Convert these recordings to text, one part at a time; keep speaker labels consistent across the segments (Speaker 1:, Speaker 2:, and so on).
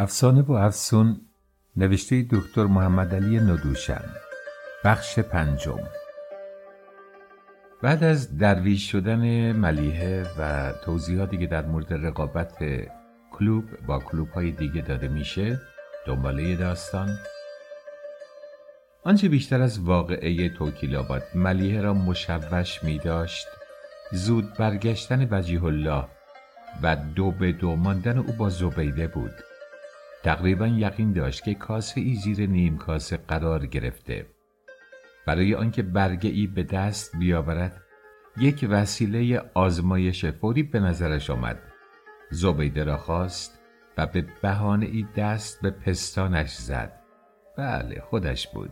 Speaker 1: افسانه و افسون نوشته دکتر محمد علی ندوشن. بخش پنجم. بعد از درویش شدن ملیحه و توضیحاتی که در مورد رقابت کلوب با کلوب های دیگه داده میشه دنباله داستان. آنچه بیشتر از واقعه توکیل آباد ملیحه را مشوش می داشت زود برگشتن وجیه الله و دو به دو ماندن او با زبیده بود. تقریبا یقین داشت که کاسه ای زیر نیم کاسه قرار گرفته. برای آنکه برگه ای به دست بیاورد یک وسیله آزمایش فوری به نظرش آمد. زبیده را خواست و به بهانه ای دست به پستانش زد. بله خودش بود.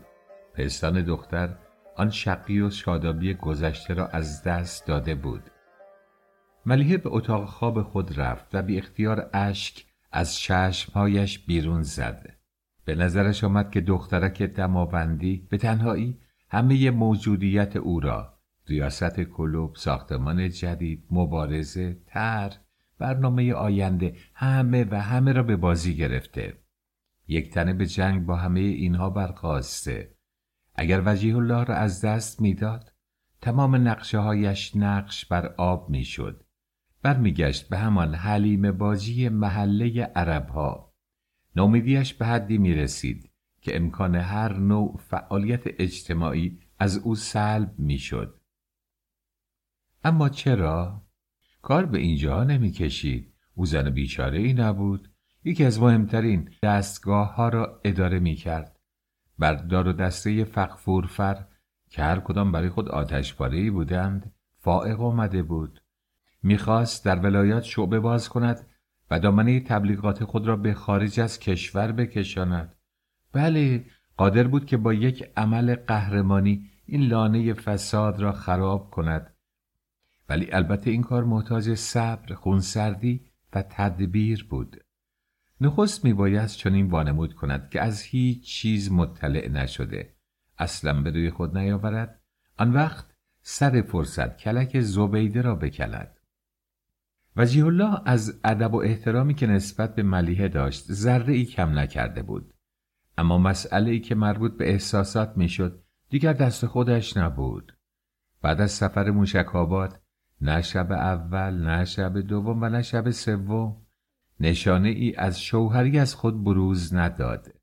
Speaker 1: پستان دختر آن شقی و شادابی گذشته را از دست داده بود. ملیحه به اتاق خواب خود رفت و بی اختیار اشک از چشمهایش بیرون زد به نظرش آمد که دخترک دماوندی به تنهایی همه موجودیت او را ریاست کلوب ساختمان جدید مبارزه تر برنامه آینده همه و همه را به بازی گرفته. یک تنه به جنگ با همه اینها برخواسته. اگر وجیه الله را از دست می‌داد تمام نقشه هایش نقش بر آب می‌شد. برمیگشت به همان حلیم بازی محله عربها نومیدیش به حدی می رسید که امکان هر نوع فعالیت اجتماعی از او سلب می شد. اما چرا؟ کار به اینجا نمی کشید. او زن بیچاره ای نبود. یکی از مهمترین دستگاه ها را اداره می کرد. بر دار و دسته فقفورفر که هر کدام برای خود آتش ای بودند فائق آمده بود. می‌خواست در ولایات شعبه باز کند و دامنه تبلیغات خود را به خارج از کشور بکشاند. بله قادر بود که با یک عمل قهرمانی این لانه فساد را خراب کند. ولی البته این کار محتاج صبر خونسردی و تدبیر بود. نخست میبایست چنین وانمود کند که از هیچ چیز مطلع نشده. اصلا به روی خود نیاورد. آن وقت سر فرصت کلک زبیده را بکلد. وجیه الله از ادب و احترامی که نسبت به ملیحه داشت ذره ای کم نکرده بود. اما مسئله ای که مربوط به احساسات می‌شد دیگر دست خودش نبود. بعد از سفر موشک آباد نه شب اول نه شب دوم و نه شب سوم نشانه ای از شوهری از خود بروز نداد.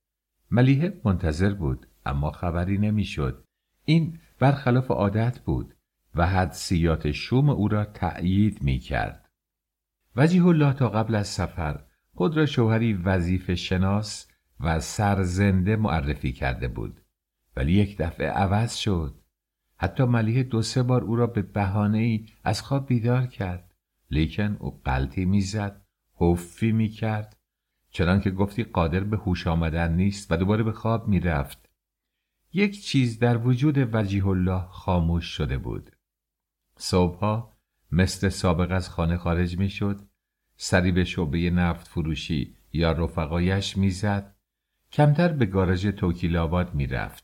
Speaker 1: ملیحه منتظر بود اما خبری نمی‌شد. این برخلاف عادت بود و حدسیات شوم او را تأیید می کرد. وجیه الله تا قبل از سفر خود را شوهری وظیف شناس و سرزنده معرفی کرده بود. ولی یک دفعه عوض شد. حتی ملیه دو سه بار او را به بهانه ای از خواب بیدار کرد. لیکن او قلطی می‌زد حفی می‌کرد. چنان که گفتی قادر به هوش آمدن نیست و دوباره به خواب می‌رفت. یک چیز در وجود وجیه الله خاموش شده بود. صبحها مثل سابق از خانه خارج می‌شد سری به شعبه نفت فروشی یا رفقایش می‌زد کمتر به گاراژ توکیل آباد می‌رفت.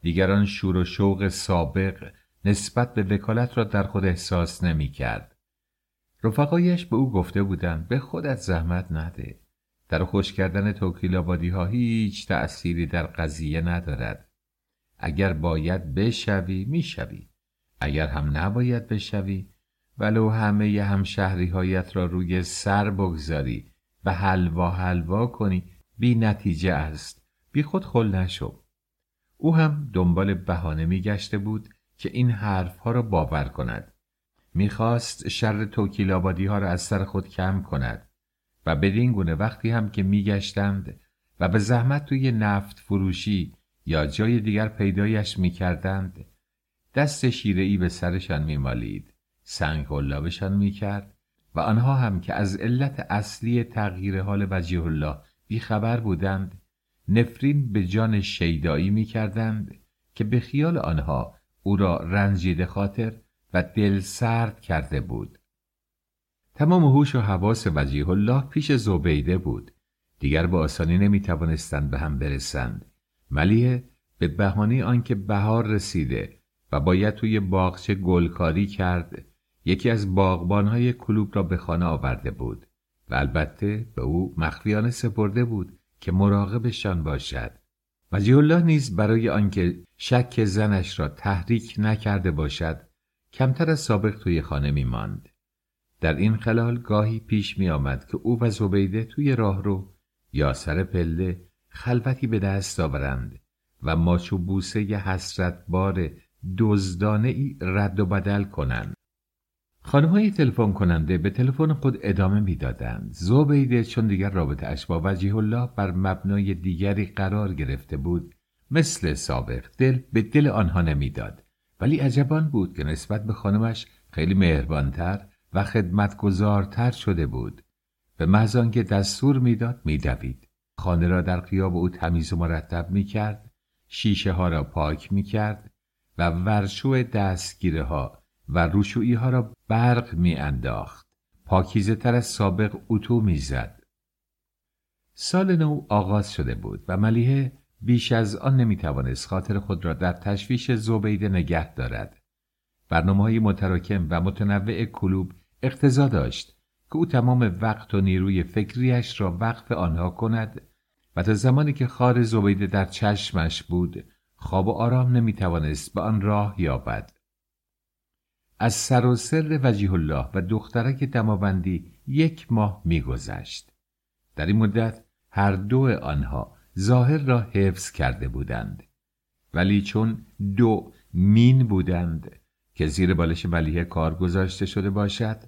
Speaker 1: دیگران شور و شوق سابق نسبت به وکالت را در خود احساس نمی‌کرد. رفقایش به او گفته بودند به خودت زحمت نده. در خوش کردن توکیل آبادی ها هیچ تأثیری در قضیه ندارد. اگر باید بشوی می‌شوی. اگر هم نباید بشوی ولو همه همشهریهایت را روی سر بگذاری و حلوا حلوا کنی بی نتیجه است. بی خود خل نشو. او هم دنبال بهانه میگشته بود که این حرفها را باور کند. می‌خواست شر توکیل آبادی ها را از سر خود کم کند و بدین گونه وقتی هم که میگشتند و به زحمت توی نفت فروشی یا جای دیگر پیدایش می‌کردند دست شیره به سرشان میمالید. سنگ قلابشان می‌کرد و آنها هم که از علت اصلی تغییر حال وجیه الله بیخبر بودند نفرین به جان شیدایی می‌کردند که به خیال آنها او را رنجیده خاطر و دل سرد کرده بود. تمام هوش و حواس وجیه الله پیش زبیده بود. دیگر به آسانی نمی توانستند به هم برسند. ملیه به بهانه آنکه بهار رسیده و باید توی باغچه گلکاری کرد یکی از باغبانهای کلوب را به خانه آورده بود و البته به او مخفیانه سپرده بود که مراقبشان باشد وجیه الله نیز برای آنکه شک زنش را تحریک نکرده باشد کمتر از سابق توی خانه می ماند. در این خلال گاهی پیش می آمد که او و زبیده توی راه رو یا سر پله خلوتی به دست آورند و ماچو بوسه حسرت بار دزدانه ای رد و بدل کنند. خانم های تلفن کننده به تلفن خود ادامه می‌دادند. زبیده چون دیگر رابطه اش با وجیه الله بر مبنای دیگری قرار گرفته بود مثل سابق دل به دل آنها نمی‌داد. ولی عجبان بود که نسبت به خانمش خیلی مهربانتر و خدمتگزارتر شده بود. به محض آنکه دستور می‌داد میدوید. خانه را در قیاب او تمیز و مرتب می‌کرد. شیشه ها را پاک می‌کرد و ورشو دستگیره ها و روشویی ها را برق میانداخت. پاکیزه تر از سابق اتو می‌زد. سال نو آغاز شده بود و ملیحه بیش از آن نمی‌توانست خاطر خود را در تشویش زبیده نگه دارد. برنامه های متراکم و متنوع کلوب اقتضا داشت که او تمام وقت و نیروی فکریش را وقف آنها کند و تا زمانی که خار زبیده در چشمش بود خواب و آرام نمی‌توانست به آن راه یابد. از سر و سر وجیه الله و دخترک دماوندی یک ماه میگذشت. در این مدت هر دو آنها ظاهر را حفظ کرده بودند. ولی چون دو مین بودند که زیر بالش ملیحه کار گذاشته شده باشد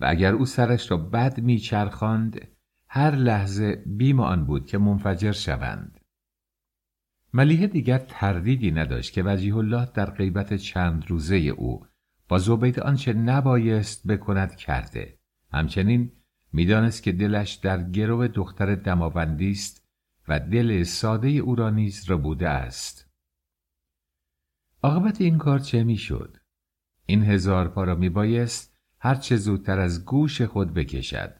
Speaker 1: و اگر او سرش را بد میچرخاند هر لحظه بیم آن بود که منفجر شوند. ملیحه دیگر تردیدی نداشت که وجیه الله در غیبت چند روزه او با زبید آنچه نبایست بکند کرده. همچنین می‌دانست که دلش در گرو دختر دماوندی است و دل ساده او را نیز بوده است. عاقبت این کار چه می‌شد؟ این هزار پا را میبایست هر چه زودتر از گوش خود بکشد.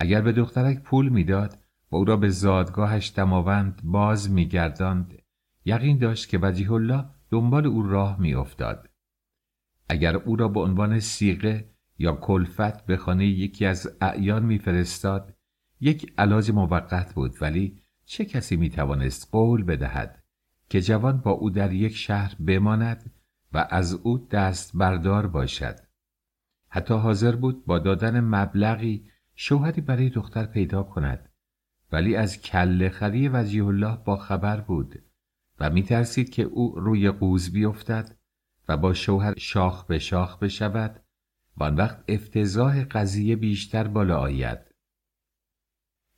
Speaker 1: اگر به دخترک پول می‌داد و او را به زادگاهش دماوند باز میگرداند یقین داشت که وجیه الله دنبال او راه میافتاد. اگر او را به عنوان سیغه یا کلفت به خانه یکی از اعیان میفرستاد یک علاج موقت بود ولی چه کسی می‌توانست قول بدهد که جوان با او در یک شهر بماند و از او دست بردار باشد؟ حتی حاضر بود با دادن مبلغی شوهری برای دختر پیدا کند ولی از کله خری وجیه الله با خبر بود و میترسید که او روی قوز بیفتد و با شوهر شاخ به شاخ بشود و آن وقت افتضاح قضیه بیشتر بالا آید.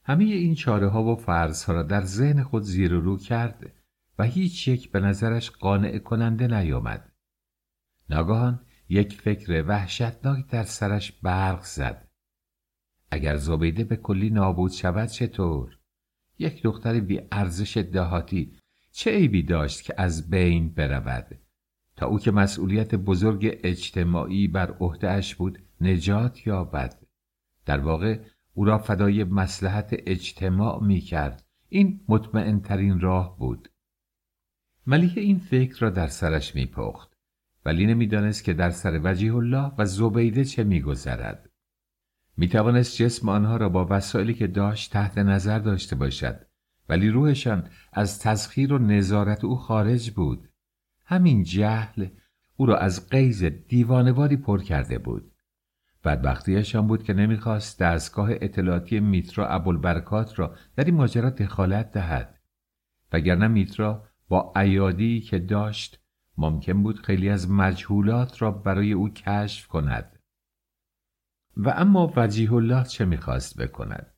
Speaker 1: همه این چاره ها و فرض ها را در ذهن خود زیر و رو کرد و هیچ یک به نظرش قانع کننده نیامد. ناگهان یک فکر وحشتناک در سرش برق زد. اگر زبیده به کلی نابود شود چطور؟ یک دختر بی ارزش دهاتی چه عیبی داشت که از بین برود؟ تا او که مسئولیت بزرگ اجتماعی بر عهدهاش بود نجات یابد. در واقع او را فدای مسلحت اجتماع می کرد این مطمئن ترین راه بود. ملیه این فکر را در سرش می پخت ولی نمی‌دانست که در سر وجیه الله و زبیده چه میگذرد. می‌توانست جسم آنها را با وسایلی که داشت تحت نظر داشته باشد ولی روحشان از تسخیر و نظارت او خارج بود. همین جهل او را از قیز دیوانواری پر کرده بود. بدبختیشان بود که نمی‌خواست دستگاه اطلاعاتی میترا ابوالبرکات را در این ماجرا دخالت دهد. وگرنه میترا با ایادی که داشت ممکن بود خیلی از مجهولات را برای او کشف کند. و اما وجیه الله چه می‌خواست بکند؟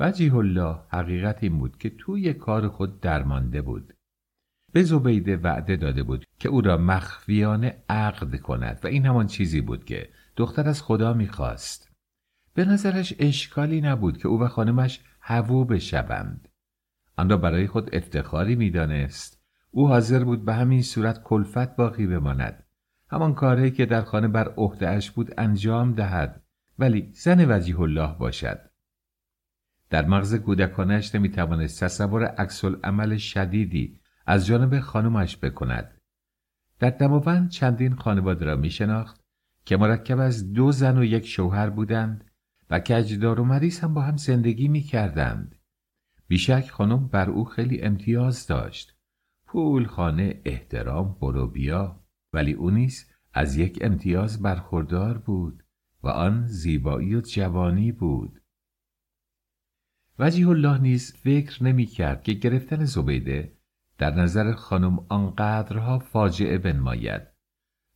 Speaker 1: وجیه الله حقیقت این بود که توی کار خود درمانده بود. به زبیده وعده داده بود که او را مخفیانه عقد کند و این همان چیزی بود که دختر از خدا می‌خواست. به نظرش اشکالی نبود که او و خانمش هوو بشوند. آن را برای خود افتخاری می‌دانست. او حاضر بود به همین صورت کلفت باقی بماند. همان کاری که در خانه بر عهدهاش بود انجام دهد ولی زن وجیه الله باشد. در مغز کودکانش نمی‌توانست تصور عکس عمل شدیدی از جانب خانمش بکند. در دماوند چندین خانواده را می شناخت که مرکب از دو زن و یک شوهر بودند و که اجدار و مریض هم با هم زندگی می کردند بیشک خانم بر او خیلی امتیاز داشت. پول خانه احترام برو بیا ولی او نیز از یک امتیاز برخوردار بود و آن زیبایی و جوانی بود. وجیه الله نیز فکر نمی کرد که گرفتن زبیده در نظر خانم آنقدرها فاجعه بنماید.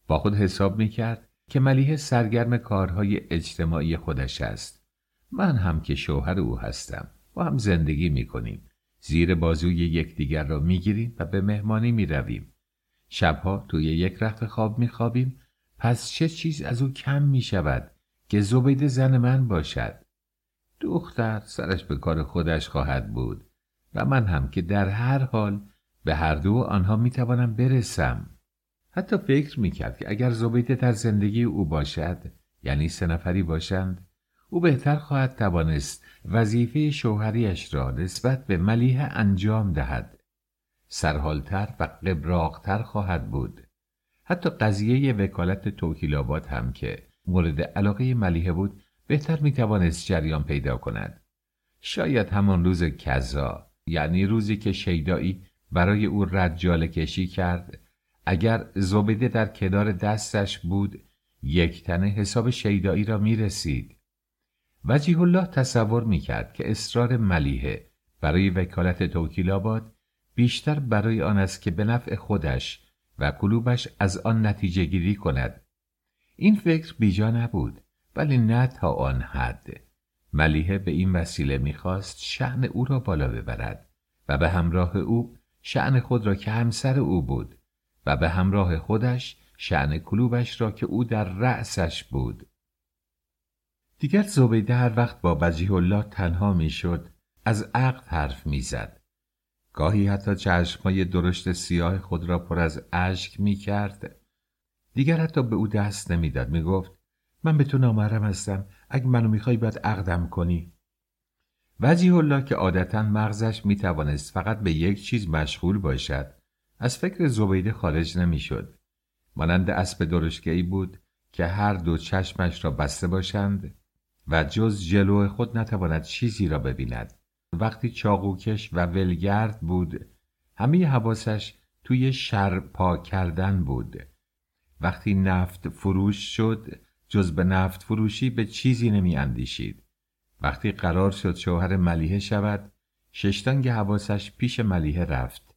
Speaker 1: با خود حساب می کرد که ملیه سرگرم کارهای اجتماعی خودش است. من هم که شوهر او هستم با هم زندگی می کنیم زیر بازوی یکدیگر را می گیریم و به مهمانی می رویم شبها توی یک رخت خواب می پس چه چیز از او کم می شود که زبید زن من باشد؟ دختر سرش به کار خودش خواهد بود و من هم که در هر حال به هر دو آنها می توانم برسم. حتی فکر می کرد که اگر زبیده در زندگی او باشد یعنی سه نفری باشند او بهتر خواهد توانست وظیفه شوهریش را نسبت به ملیه انجام دهد. سرحالتر و قبراغتر خواهد بود. حتی قضیه وکالت توکیل هم که مورد علاقه ملیه بود بهتر می توانست جریان پیدا کند. شاید همان روز کذا یعنی روزی که شیدایی برای او رجال کشی کرد. اگر زبده در کنار دستش بود یک تنه حساب شیدایی را می رسید وجیه الله تصور می کرد که اصرار ملیحه برای وکالت توکیل آباد بیشتر برای آن است که به نفع خودش و کلوبش از آن نتیجه گیری کند. این فکر بیجا نبود ولی نه تا آن حد. ملیحه به این وسیله می‌خواست شعن او را بالا ببرد و به همراه او شعن خود را که همسر او بود و به همراه خودش شعن کلوبش را که او در رأسش بود. دیگر زبیده هر وقت با وجیه الله تنها می‌شد از عقد حرف می‌زد. گاهی حتی چشمهای درشت سیاه خود را پر از اشک می‌کرد. دیگر حتی به او دست نمی‌داد می‌گفت من به تو نامحرم هستم اگه منو می‌خوای باید عقدم کنی. وجیه الله که عادتا مغزش می‌توانست فقط به یک چیز مشغول باشد. از فکر زبیده خارج نمی‌شد. مانند اسب درشگهای بود که هر دو چشمش را بسته باشند و جز جلو خود نتواند چیزی را ببیند. وقتی چاقوکش و ولگرد بود همه حواسش توی شرپا کردن بود. وقتی نفت فروش شد جز به نفت فروشی به چیزی نمی اندیشید. وقتی قرار شد شوهر ملیحه شود ششتانگ حواسش پیش ملیحه رفت.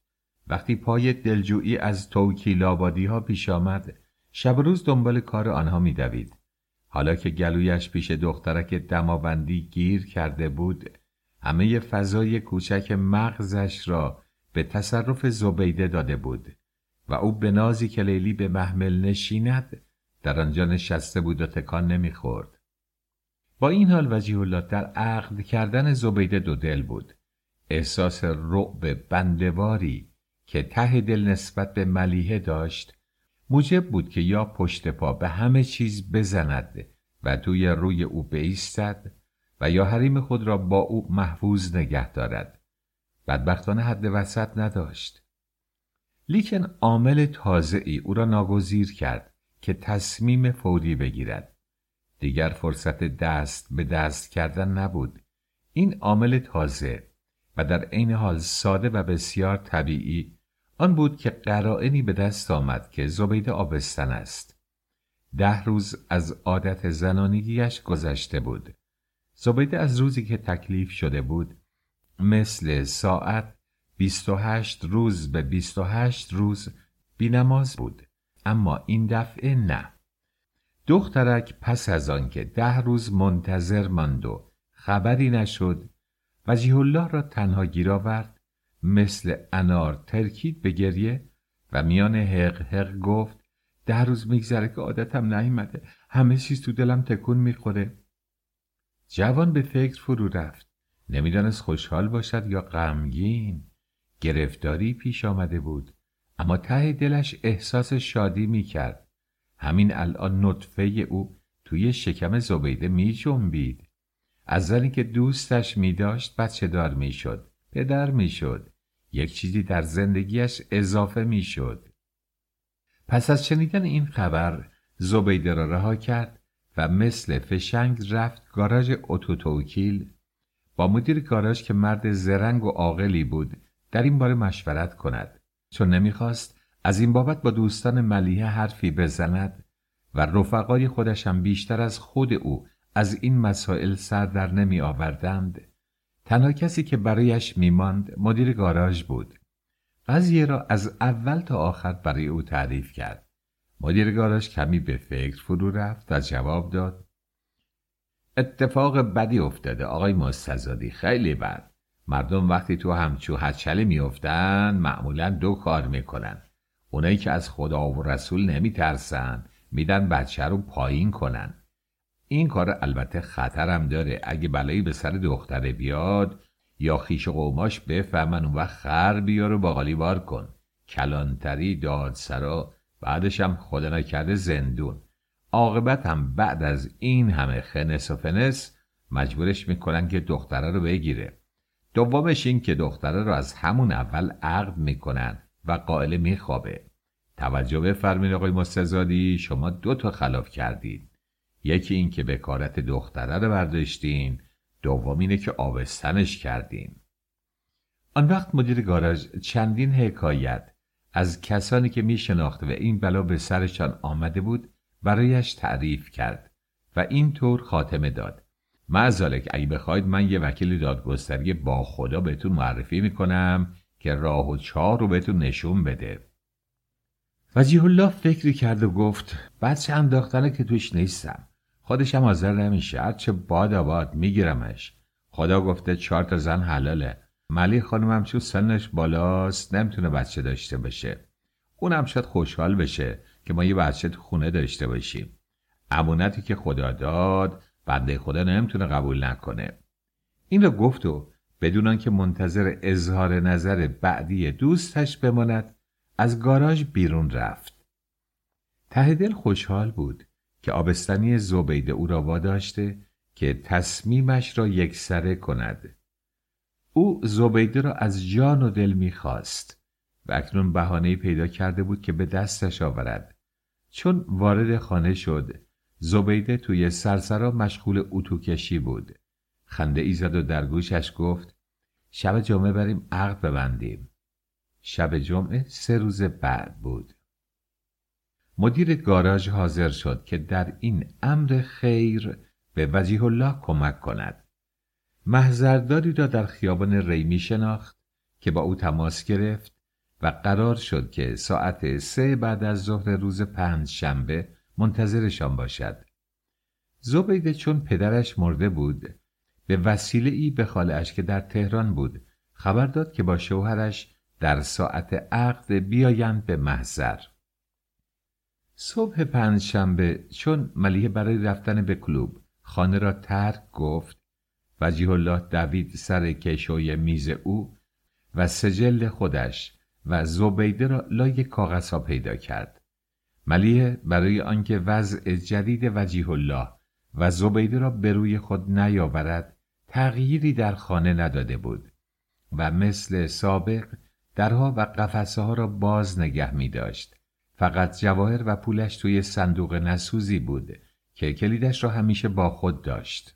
Speaker 1: وقتی پای دلجویی از توکیل آبادی ها پیش آمد شب روز دنبال کار آنها میدوید. حالا که گلویش پیش دخترک دماوندی گیر کرده بود همه فضای کوچک مغزش را به تصرف زبیده داده بود و او به نازی که لیلی به محمل نشیند در آنجا نشسته بود و تکان نمی‌خورد. با این حال وجیه الله در عقد کردن زبیده دو دل بود. احساس رعب بندواری که ته دل نسبت به ملیحه داشت موجب بود که یا پشت پا به همه چیز بزند و توی روی او بیستد و یا حریم خود را با او محفوظ نگه دارد. بدبختانه حد وسط نداشت. لیکن عامل تازه ای او را ناگزیر کرد که تصمیم فوری بگیرد. دیگر فرصت دست به دست کردن نبود. این عامل تازه و در عین حال ساده و بسیار طبیعی آن بود که قرائنی به دست آمد که زبید آبستن است. ده روز از عادت زنانگیش گذشته بود. زبیده از روزی که تکلیف شده بود مثل ساعت بیست و هشت روز به بیست و هشت روز بینماز بود. اما این دفعه نه. دخترک پس از آنکه ده روز منتظر ماند و خبری نشد وجیه الله را تنها گیر آورد مثل انار ترکید به گریه و میان حق حق گفت ده روز میگذره که عادتم نیمده همه چیز تو دلم تکون می‌خوره. جوان به فکر فرو رفت نمی‌دانست خوشحال باشد یا غمگین. گرفتاری پیش آمده بود اما ته دلش احساس شادی می‌کرد. همین الان نطفه او توی شکم زبیده می جنبید. از زنی که دوستش می داشت بچه دار می شد. پدر می شد. یک چیزی در زندگیش اضافه می شد. پس از شنیدن این خبر زبیده را رها کرد و مثل فشنگ رفت گاراژ اتوتوکیل با مدیر گاراژ که مرد زرنگ و عاقلی بود در این باره مشورت کند. چون نمی‌خواست از این بابت با دوستان ملیه حرفی بزند و رفقای خودش هم بیشتر از خود او از این مسائل سر در نمی آوردند. تنها کسی که برایش میماند مدیر گاراژ بود. قضیه را از اول تا آخر برای او تعریف کرد. مدیر گاراژ کمی به فکر فرو رفت و جواب داد. اتفاق بدی افتاده آقای مستزادی خیلی بد. مردم وقتی تو همچو هچلی میافتن معمولا دو کار می‌کنن. اونایی که از خدا و رسول نمیترسن میدن بچه رو پایین کنن. این کار البته خطرم داره. اگه بلایی به سر دختره بیاد یا خیش قوماش بفهمن اون وقت خر بیار و باقالی بار کن. کلانتری دادسرا بعدش هم خدا نکرده زندون. عاقبت هم بعد از این همه خنس و فنس مجبورش می‌کنن که دختره رو بگیره. دومش این که دختره رو از همون اول عقد می‌کنن. و قائله میخوابه. توجه بفرمین آقای مستزادی شما دو تا خلاف کردید یکی این که بکارت دختره رو برداشتین دوم اینه که آبستنش کردین. آن وقت مدیر گاراژ چندین حکایت از کسانی که می و این بلا به سرشان آمده بود برایش تعریف کرد و این طور خاتمه داد. معذالک اگه بخواید من یه وکیل دادگستری با خدا بهتون معرفی می‌کنم که راه و چاه رو بهتون نشون بده. وجیه الله فکری کرد و گفت بچه انداختنه که توش نیستم. خودشم حاضر نمیشه هرچه باد آباد میگیرمش. خدا گفته چهار تا زن حلاله. ملی خانمم چون سنش بالاست نمی‌تونه بچه داشته باشه. اونم شاید خوشحال بشه که ما یه بچه تو خونه داشته باشیم. امونتی که خدا داد بنده خدا نمی‌تونه قبول نکنه. این رو گفت و بدون که منتظر اظهار نظر بعدی دوستش بماند از گاراژ بیرون رفت. ته دل خوشحال بود که آبستنی زبیده او را واداشته که تصمیمش را یکسره کند. او زبیده را از جان و دل می‌خواست و اکنون بهانه پیدا کرده بود که به دستش آورد. چون وارد خانه شد زبیده توی سرسرا مشغول اتوکشی بود. خنده ای زد و در گوشش گفت شب جمعه بریم عقد ببندیم. شب جمعه سه روز بعد بود. مدیر گاراژ حاضر شد که در این امر خیر به وجیه الله کمک کند. محضرداری را در خیابان ریمی شناخت که با او تماس گرفت و قرار شد که ساعت سه بعد از ظهر روز پنج شنبه منتظرشان باشد. زبیده چون پدرش مرده بود به وسیله ای به خالش که در تهران بود. خبر داد که با شوهرش در ساعت عقد بیایند به محضر. صبح پنجشنبه چون ملیه برای رفتن به کلوب خانه را ترک گفت وجیه الله دوید سر کشوی میز او و سجل خودش و زبیده را لای کاغذها پیدا کرد. ملیه برای آنکه وضع جدید وجیه الله و زبیده را به روی خود نیاورد تغییری در خانه نداده بود و مثل سابق درها و قفسه ها را باز نگه می داشت فقط جواهر و پولش توی صندوق نسوزی بود که کلیدش را همیشه با خود داشت.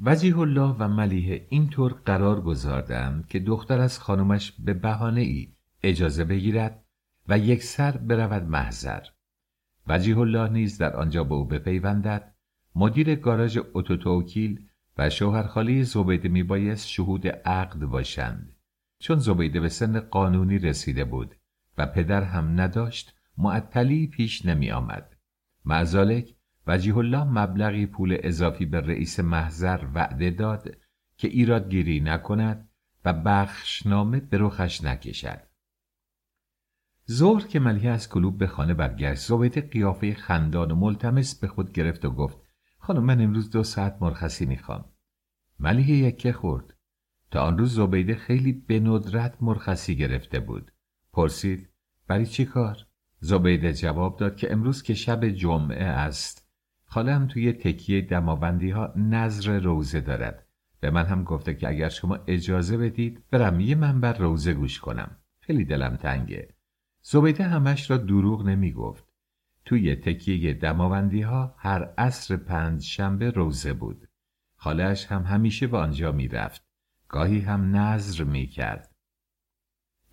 Speaker 1: وجیه الله و ملیه اینطور قرار گذاردند که دختر از خانمش به بهانه ای اجازه بگیرد و یک سر برود محضر. وجیه الله نیز در آنجا به او بپیوندد مدیر گاراژ اتوتوکیل و شوهرخالی زبیده میبایست شهود عقد باشند چون زبیده به سن قانونی رسیده بود و پدر هم نداشت معطلی پیش نمی آمد. معزالک وجیه الله مبلغی پول اضافی به رئیس محضر وعده داد که ایرادگیری نکند و بخشنامه به رخش نکشد. ظهر که ملیه از کلوب به خانه برگشت زبیده قیافه خندان و ملتمس به خود گرفت و گفت خانم من امروز دو ساعت مرخصی می‌خوام. ملیه یکه خورد. تا آن روز زبیده خیلی به ندرت مرخصی گرفته بود. پرسید برای چی کار؟ زبیده جواب داد که امروز که شب جمعه است خالم توی تکیه دماوندی ها نظر روزه دارد به من هم گفته که اگر شما اجازه بدید برم یه منبر روزه گوش کنم خیلی دلم تنگه زبیده همش را دروغ نمی گفت توی تکیه دماوندی ها هر عصر پنج شنبه روزه بود. خالش هم همیشه به آنجا می‌رفت. گاهی هم نظر می‌کرد.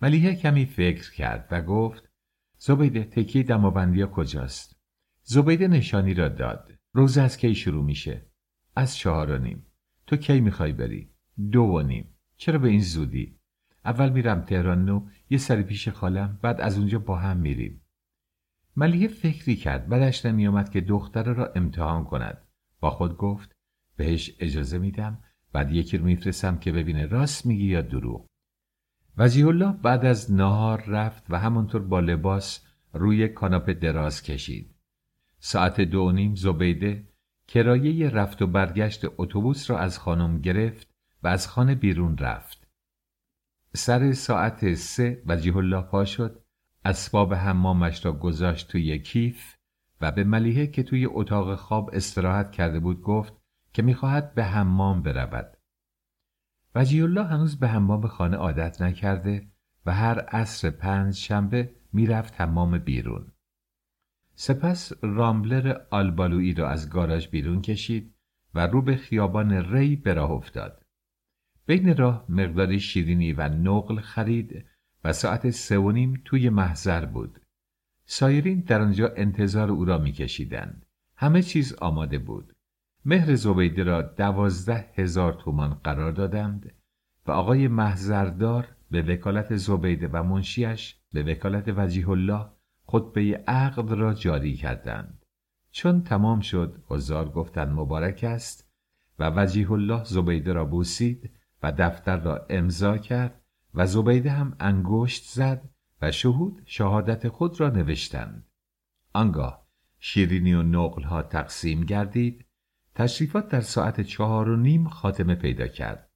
Speaker 1: ملیحه کمی فکر کرد و گفت زبیده تکی دماوندی کجاست؟ زبیده نشانی را داد. روز از کی شروع میشه؟ از چهار و نیم. تو کی می‌خوای بری؟ دو و نیم. چرا به این زودی؟ اول میرم تهران نو یه سری پیش خالم بعد از اونجا با هم میریم. ملیه فکری کرد بعدش نمیآمد که دختره را امتحان کند. با خود گفت بهش اجازه میدم بعد یکی رو میفرستم که ببینه راست میگی یا دروغ. وجیه الله بعد از نهار رفت و همانطور با لباس روی کاناپه دراز کشید. ساعت دو نیم زبیده کرایه رفت و برگشت اتوبوس را از خانم گرفت و از خانه بیرون رفت. سر ساعت سه وجیه الله پا شد. اسباب حمامش را گذاشت توی کیف و به ملیحه که توی اتاق خواب استراحت کرده بود گفت که می‌خواهد به حمام برود. وجی الله هنوز به حمام خانه عادت نکرده و هر عصر پنج شنبه می‌رفت حمام بیرون. سپس رامبلر آلبالویی را از گاراژ بیرون کشید و رو به خیابان ری به راه افتاد. بین راه مقداری شیرینی و نقل خرید و ساعت سه و نیم توی محضر بود. سایرین در آنجا انتظار او را میکشیدند. همه چیز آماده بود. مهر زبیده را دوازده هزار تومان قرار دادند و آقای محضردار به وکالت زبیده و منشیش به وکالت وجیه الله خطبه عقد را جاری کردند. چون تمام شد حضار گفتند مبارک است و وجیه الله زبیده را بوسید و دفتر را امضا کرد و زبیده هم انگشت زد و شهود شهادت خود را نوشتند. آنگاه شیرینی و نقلها تقسیم گردید تشریفات در ساعت چهار و نیم خاتمه پیدا کرد.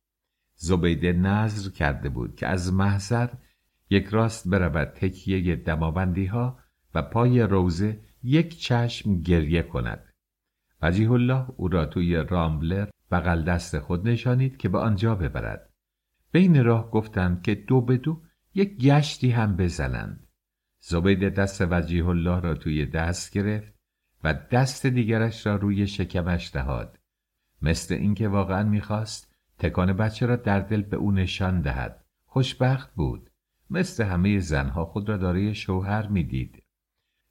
Speaker 1: زبیده نظر کرده بود که از محضر یک راست برود تکیه دماوندی ها و پای روزه یک چشم گریه کند. وجیه الله او را توی رامبلر بغل دست خود نشانید که به آنجا ببرد. بین راه گفتند که دو به دو یک گشتی هم بزنند. زبید دست وجیه الله را توی دست گرفت و دست دیگرش را روی شکمش نهاد مثل اینکه واقعا می‌خواست تکان بچه را در دل به او نشان دهد. خوشبخت بود. مثل همه زنها خود را دارای شوهر می‌دید.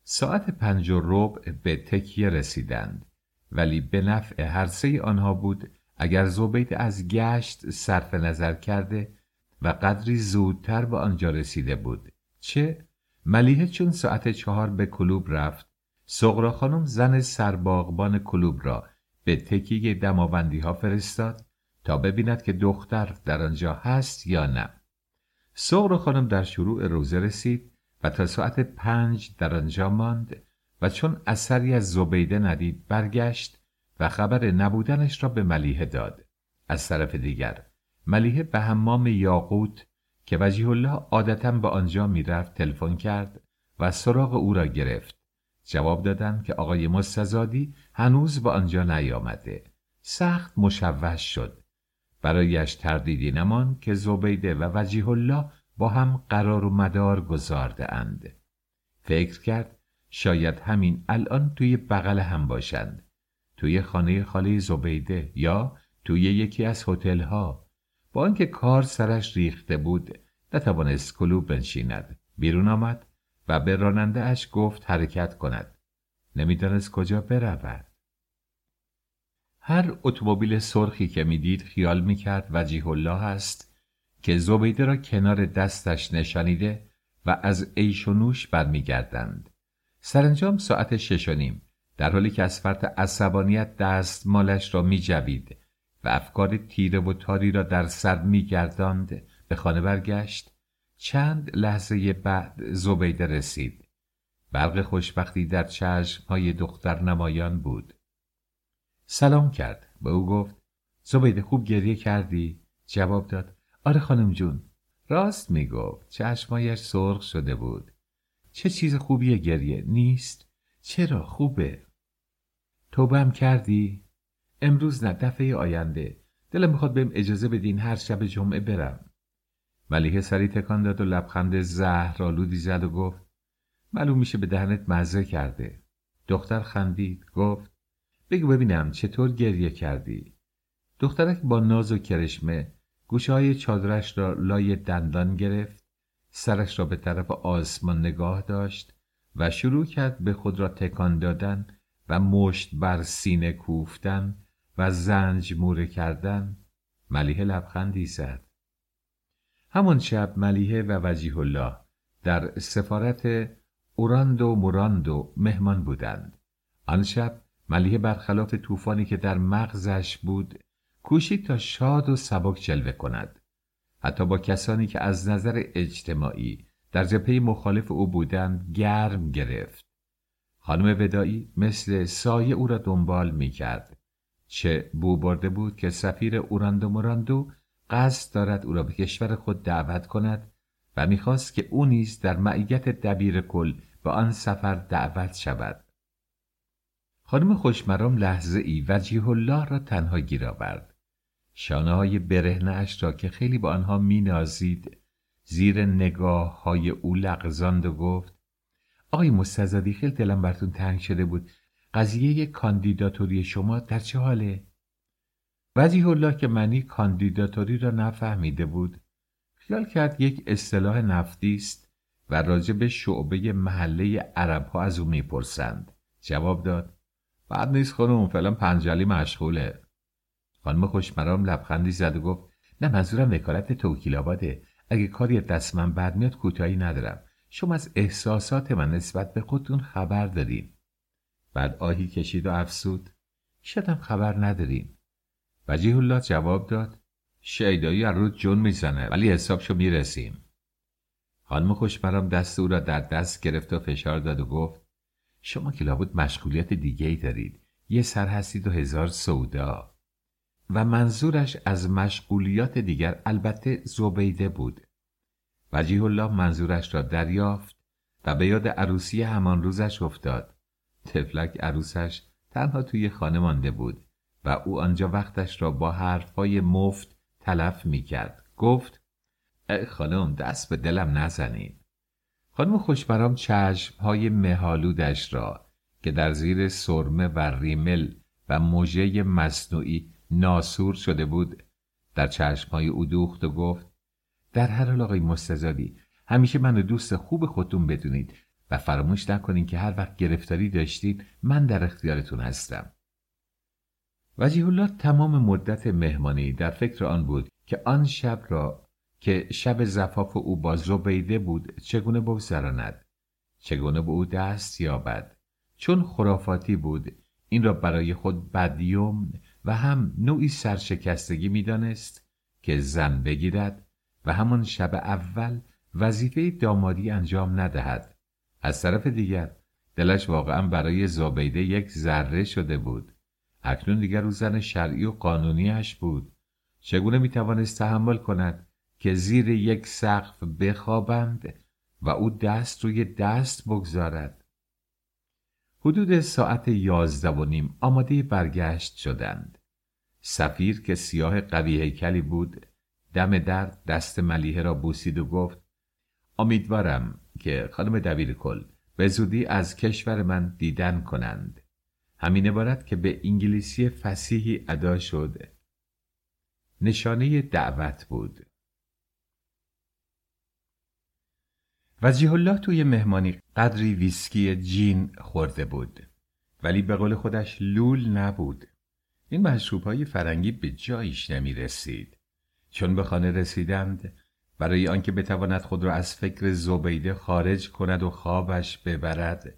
Speaker 1: ساعت پنج و ربع به تکیه رسیدند. ولی به نفع هر سه آنها بود اگر زبید از گشت صرف نظر کرده و قدری زودتر به آنجا رسیده بود. چه؟ ملیحه چون ساعت چهار به کلوب رفت سغرا خانم زن سرباغبان کلوب را به تکیه دماوندی ها فرستاد تا ببیند که دختر در آنجا هست یا نه. سغرا خانم در شروع روزه رسید و تا ساعت پنج در آنجا ماند و چون اثری از زبیده ندید برگشت و خبر نبودنش را به ملیحه داد. از طرف دیگر ملیحه به حمام یاقوت که وجیه الله عادتا به آنجا می‌رفت تلفن کرد و سراغ او را گرفت. جواب دادند که آقای مستزادی هنوز به آنجا نیامده. سخت مشوش شد. برایش تردیدی نمان که زبیده و وجیه الله با هم قرار و مدار گذارده اند. فکر کرد شاید همین الان توی بغل هم باشند. توی خانه خاله زبیده یا توی یکی از ها با آنکه کار سرش ریخته بود نتوانست کلوب بنشیند. بیرون آمد و به راننده اش گفت حرکت کند. نمی‌دانست کجا برود. هر اتومبیل سرخی که می‌دید خیال می‌کرد وجیه الله است که زبیده را کنار دستش نشانیده و از عیش و نوش برمیگردند. سرانجام ساعت شش و نیم. در حالی که از فرط عصبانیت دست مالش را میجوید و افکار تیره و تاری را در سر میگرداند به خانه برگشت. چند لحظه بعد زبیده رسید. برق خوشبختی در چشم های دختر نمایان بود. سلام کرد. به او گفت زبیده خوب گریه کردی؟ جواب داد آره خانم جون. راست می‌گفت چشمایش سرخ شده بود. چه چیز خوبیه گریه نیست؟ چرا؟ خوبه. توبه کردی؟ امروز نه دفعه آینده. دلم می‌خواد بهم اجازه بدین هر شب جمعه برم. ملیحه سری تکان داد و لبخند زهرآلودی زد و گفت معلوم میشه به دهنت مزه کرده. دختر خندید گفت بگو ببینم چطور گریه کردی؟ دخترک با ناز و کرشمه گوشه های چادرش را لای دندان گرفت سرش را به طرف آسمان نگاه داشت و شروع کرد به خود را تکان دادن و مشت بر سینه کوفتن و زنج موره کردن ملیه لبخندی زد همان شب ملیه و وجیه الله در سفارت اوراندو موراندو مهمان بودند. آن شب ملیه برخلاف طوفانی که در مغزش بود کوشید تا شاد و سبک جلوه کند. حتی با کسانی که از نظر اجتماعی در جبهه مخالف او بودند گرم گرفت. خانم ودایی مثل سایه او را دنبال می کرد. چه بو برده بود که سفیر اوراندو موراندو قصد دارد او را به کشور خود دعوت کند و می‌خواست که او نیز در معیت دبیر کل به آن سفر دعوت شود خانم خوشمرام لحظه ای وجیه الله را تنها گیر آورد شانه های برهنه اش را که خیلی با آنها مینازید زیر نگاه های او لغزاند و گفت آقای مستزادی خیلی دلم براتون تنگ شده بود. قضیه کاندیداتوری شما در چه حاله؟ وجیه الله که معنی کاندیداتوری را نفهمیده بود خیال کرد یک اصطلاح نفتی است و راجع به شعبه محله عرب ها از او می‌پرسند. جواب داد بعد نیست خانم فعلا پنجالی مشغوله. خانم خوشمرام لبخندی زد و گفت نه منظورم وکالت توکیل آباده. اگه کاری دست من بد میاد کوتاهی ندارم. شما از احساسات من نسبت به خودتون خبر دارین. بعد آهی کشید و افسود. شدم خبر ندارین. وجیه الله جواب داد شیدایی از روز جون می‌زنه ولی حسابشو می‌رسیم. خانم خوشبرام دست او را در دست گرفت و فشار داد و گفت شما که لابد مشغولیت دیگه ای دارید یه سر هستید و هزار سودا. و منظورش از مشغولیات دیگر البته زبیده بود. وجیه الله منظورش را دریافت و به یاد عروسی همان روزش افتاد. تفلک عروسش تنها توی خانه مانده بود و او آنجا وقتش را با حرفهای مفت تلف می کرد گفت ای خانم دست به دلم نزنید خانم خوشبرام چشم های مهالودش را که در زیر سرمه و ریمل و موژه مصنوعی ناسور شده بود در چشم های او دوخت و گفت در هر حال آقای مستزادی همیشه منو دوست خوب خودتون بدونید و فراموش نکنین که هر وقت گرفتاری داشتید من در اختیارتون هستم. وجیه الله تمام مدت مهمانی در فکر آن بود که آن شب را که شب زفاف او با زبیده بود چگونه بگذراند؟ چگونه به او دست یابد؟ چون خرافاتی بود این را برای خود بدیوم و هم نوعی سرشکستگی می‌دانست که زن بگیرد و همان شب اول وظیفه دامادی انجام ندهد. از طرف دیگر دلش واقعا برای زابیده یک ذره شده بود. اکنون دیگر او زن شرعی و قانونیش بود. چگونه می‌توانست تحمل کند که زیر یک سقف بخوابند و او دست روی دست بگذارد؟ حدود ساعت یازده و نیم آماده برگشت شدند. سفیر که سیاه قوی هیکلی بود دم در دست ملیحه را بوسید و گفت امیدوارم که خانم دبیر کل به زودی از کشور من دیدن کنند. همین عبارت که به انگلیسی فسیحی ادا شد. نشانه دعوت بود. وجیه الله توی مهمانی قدری ویسکی جین خورده بود ولی به قول خودش لول نبود. این مشروب های فرنگی به جایش نمی رسید چون به خانه رسیدند. برای آنکه بتواند خود را از فکر زبیده خارج کند و خوابش ببرد.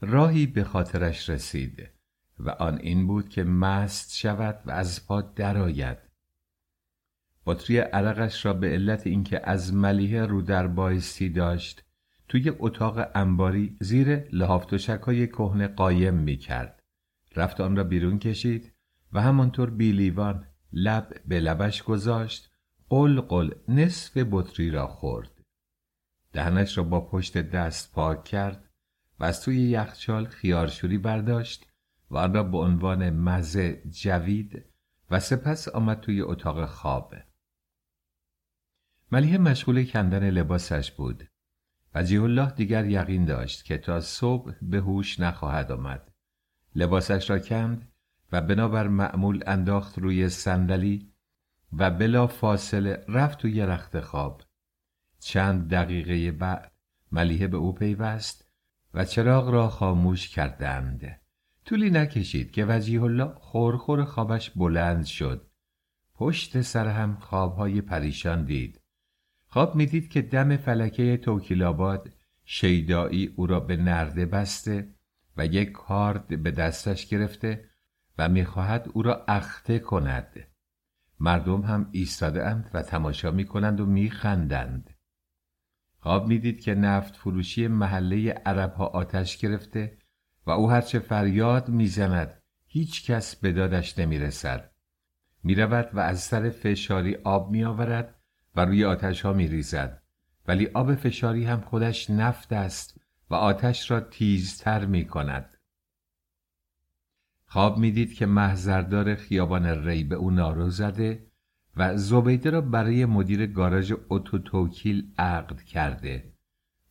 Speaker 1: راهی به خاطرش رسید و آن این بود که مست شود و از پا درآید. بطری عرقش را به علت اینکه از ملیه رو در بایستی داشت توی اتاق انباری زیر لحاف های کهنه قایم می کرد. رفت آن را بیرون کشید و همانطور بیلیوان لب به لبش گذاشت قل قل نصف بطری را خورد. دهنش را با پشت دست پاک کرد و از توی یخچال خیارشوری برداشت و آن را به عنوان مزه جوید و سپس آمد توی اتاق خواب. ملیه مشغول کندن لباسش بود. و الله دیگر یقین داشت که تا صبح به هوش نخواهد آمد. لباسش را کند و بنابر معمول انداخت روی صندلی و بلا فاصله رفت توی رخت خواب. چند دقیقه بعد ملیحه به او پیوست و چراغ را خاموش کردند. طولی نکشید که وجیه الله خورخور خوابش بلند شد. پشت سر هم خوابهای پریشان دید. خواب می‌دید که دم فلکه توکیلاباد شیدایی او را به نرده بسته و یک کارد به دستش گرفته و می‌خواهد او را اخته کند. مردم هم ایستاده اند و تماشا می‌کنند و میخندند. خواب می‌دید که نفت فروشی محله عرب ها آتش گرفته و او هرچه فریاد می‌زند هیچ کس به دادش نمی‌رسد. می‌رود و از سر فشاری آب میآورد و روی آتش ها میریزد. ولی آب فشاری هم خودش نفت است و آتش را تیزتر می کند. خواب می‌دید که محضردار خیابان ری به او نارو زده و زبیده را برای مدیر گاراژ اتوتوکیل عقد کرده.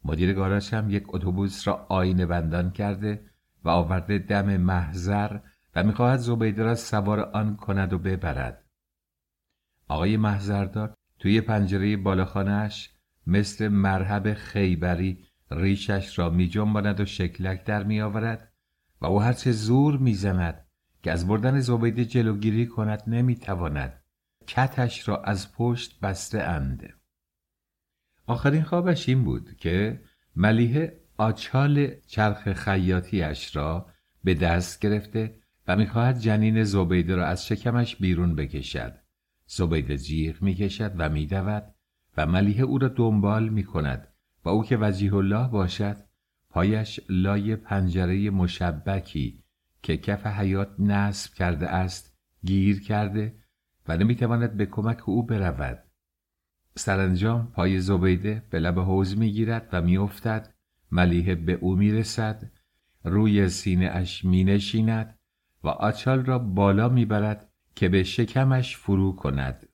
Speaker 1: مدیر گاراژ هم یک اتوبوس را آینه بندان کرده و آورده دم محضر و می‌خواهد زبیده را سوار آن کند و ببرد. آقای محضردار توی پنجره بالاخانهاش مثل مرهب خیبری ریشش را می و شکلک در می آورد و او هرچه زور می زند که از بردن زبیده جلوگیری کند نمی تواند کتش را از پشت بسته اند. آخرین خوابش این بود که ملیه آچال چرخ خیاطیش را به دست گرفته و می‌خواهد جنین زبیده را از شکمش بیرون بکشد. زبیده جیغ می‌کشد و میدود و ملیه او را دنبال می‌کند و او که وجیه الله باشد پایش لای پنجره مشبکی که کف حیات نصب کرده است گیر کرده و نمی‌تواند به کمک او برود. سرانجام پای زبیده به لب حوز می‌گیرد و میافتد. ملیحه به او می‌رسد. روی سینه اش مینشیند و آچال را بالا می‌برد که به شکمش فرو کند.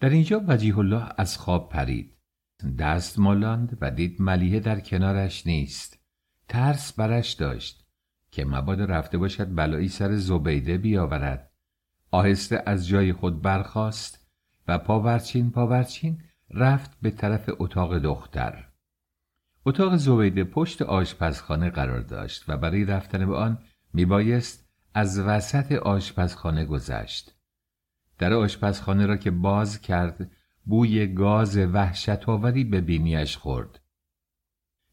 Speaker 1: در اینجا وجیه الله از خواب پرید. دست مالاند و دید ملیه در کنارش نیست. ترس برش داشت که مبادا رفته باشد بلایی سر زبیده بیاورد. آهسته از جای خود برخاست و پاورچین پاورچین رفت به طرف اتاق دختر. اتاق زبیده پشت آشپزخانه قرار داشت و برای رفتن به آن میبایست از وسط آشپزخانه گذشت. در آشپزخانه را که باز کرد بوی گاز وحشت آوری به بینیش خورد.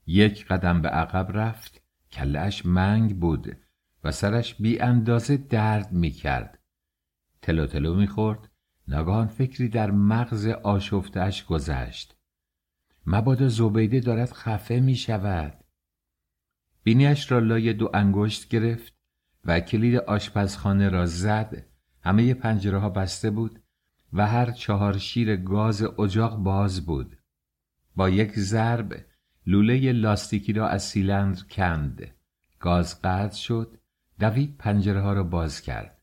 Speaker 1: یک قدم به عقب رفت کلش منگ بود و سرش بی اندازه درد می کرد تلو تلو می خورد ناگهان فکری در مغز آشفتش گذشت. مبادا زبیده دارد خفه می شود بینیش را لای دو انگشت گرفت و کلید آشپزخانه را زد. همه پنجره ها بسته بود. و هر چهار شیر گاز اجاق باز بود. با یک ضرب لوله لاستیکی را از سیلندر کند. گاز قطع شد. دوید پنجره ها را باز کرد.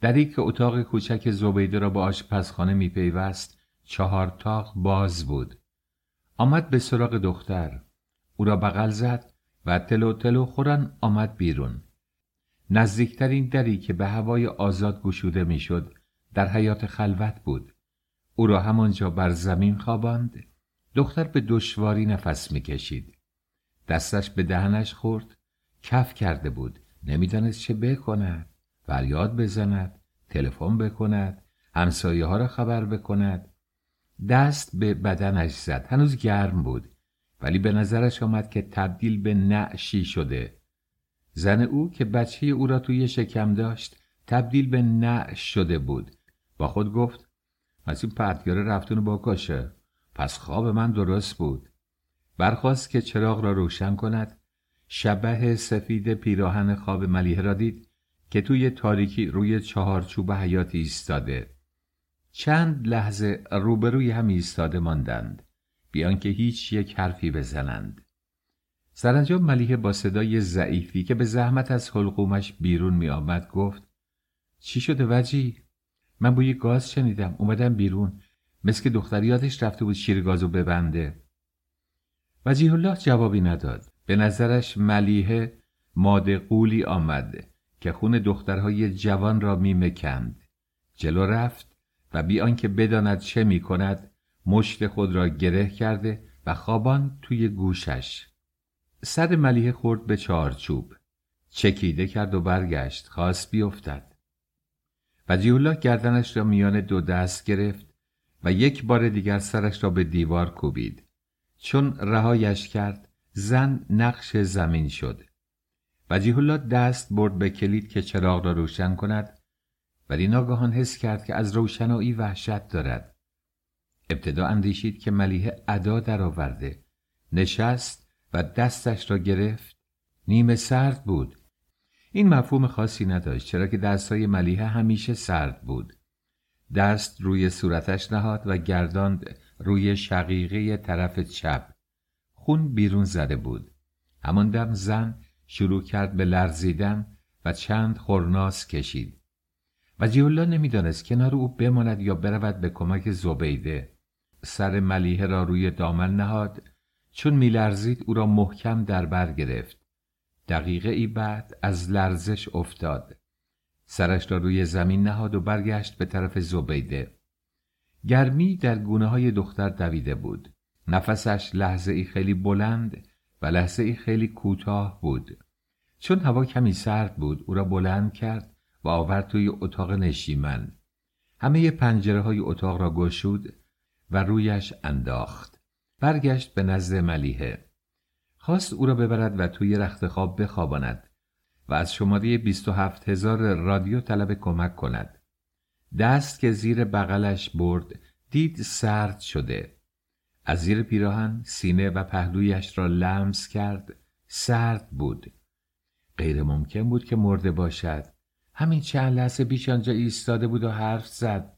Speaker 1: دری که اتاق کوچک زبیده را با آشپزخانه میپیوست چهار تاق باز بود. آمد به سراغ دختر. او را بغل زد و تلو تلو خورن آمد بیرون. نزدیکترین دری که به هوای آزاد گشوده می‌شد در حیات خلوت بود. او را همانجا بر زمین خواباند. دختر به دشواری نفس می‌کشید. دستش به دهنش خورد. کف کرده بود. نمی‌دانست چه بکند. فریاد بزند. تلفن بکند. همسایه ها را خبر بکند. دست به بدنش زد. هنوز گرم بود. ولی به نظرش آمد که تبدیل به نعشی شده. زن او که بچه او را توی شکم داشت تبدیل به نعش شده بود. با خود گفت از این پرتگاره رفتون با کاشه. پس خواب من درست بود. برخواست که چراغ را روشن کند. شبه سفید پیراهن خواب ملیه را دید که توی تاریکی روی چهارچوب حیات ایستاده. چند لحظه روبروی هم ایستاده ماندند بیان که هیچ یک حرفی بزنند. سرانجام ملیه با صدای ضعیفی که به زحمت از حلقومش بیرون می آمد گفت چی شده وجی؟ من بوی گاز شنیدم اومدم بیرون. مثل که دختری یادش رفته بود شیر گازو ببنده. وجیه الله جوابی نداد. به نظرش ملیه ماده قولی آمد که خون دخترهای جوان را میمکند. جلو رفت و بی آنکه بداند چه می کند مشت خود را گره کرده و خوابان توی گوشش. سر ملیه خورد به چارچوب. چکیده کرد و برگشت. خواست بیفتد. و گردنش را میان دو دست گرفت و یک بار دیگر سرش را به دیوار کوبید. چون رهایش کرد زن نقش زمین شد. وجیه الله دست برد به کلید که چراغ را روشن کند ولی ناگهان حس کرد که از روشنایی وحشت دارد. ابتدا اندیشید که ملیحه ادا درآورده نشست و دستش را گرفت. نیمه سرد بود. این مفهوم خاصی نداشت چرا که دستهای ملیحه همیشه سرد بود. دست روی صورتش نهاد و گرداند روی شقیقه طرف چپ. خون بیرون زده بود. همان دم زن شروع کرد به لرزیدن و چند خورناس کشید. و جیولا نمی‌دانست کنار او بماند یا برود به کمک زبیده. سر ملیحه را روی دامن نهاد. چون میلرزید او را محکم در بر گرفت. دقیقه ای بعد از لرزش افتاد. سرش را روی زمین نهاد و برگشت به طرف زبیده. گرمی در گونه های دختر دویده بود. نفسش لحظه ای خیلی بلند و لحظه ای خیلی کوتاه بود. چون هوا کمی سرد بود او را بلند کرد و آورد توی اتاق نشیمن. همه پنجره های اتاق را گشود و رویش انداخت. برگشت به نزد ملیحه. خواست او را ببرد و توی رخت خواب بخواباند و از شماره 27 هزار رادیو طلب کمک کند. دست که زیر بغلش برد دید سرد شده. از زیر پیراهن سینه و پهلویش را لمس کرد سرد بود. غیر ممکن بود که مرده باشد. همین چند لحظه پیش آنجا ایستاده بود و حرف زد.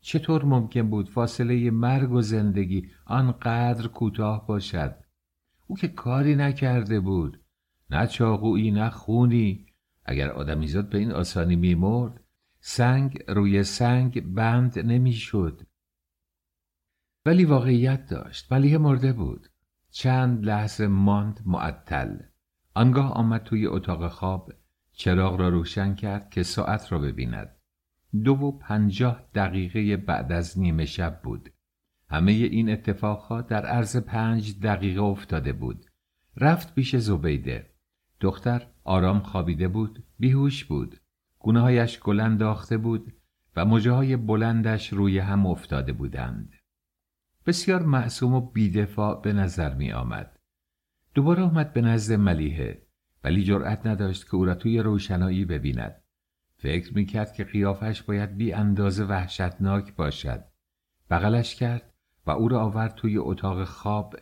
Speaker 1: چطور ممکن بود فاصله مرگ و زندگی آنقدر کوتاه باشد؟ او که کاری نکرده بود. نه چاقویی نه خونی. اگر آدمیزاد به این آسانی میمرد سنگ روی سنگ بند نمی‌شد. ولی واقعیت داشت ولی مرده بود. چند لحظه ماند معطل. آنگاه آمد توی اتاق خواب چراغ را روشن کرد که ساعت را ببیند. دو و پنجاه دقیقه بعد از نیمه شب بود. همه این اتفاقها در عرض پنج دقیقه افتاده بود. رفت پیش زبیده. دختر آرام خوابیده بود بیهوش بود. گونههایش گل انداخته بود و مجه های بلندش روی هم افتاده بودند. بسیار معصوم و بیدفاع به نظر می آمد دوباره آمد به نزد ملیحه ولی جرأت نداشت که او را توی روشنایی ببیند. فکر می کرد که قیافش باید بی اندازه وحشتناک باشد. بغلش کرد و او را آورد توی اتاق خواب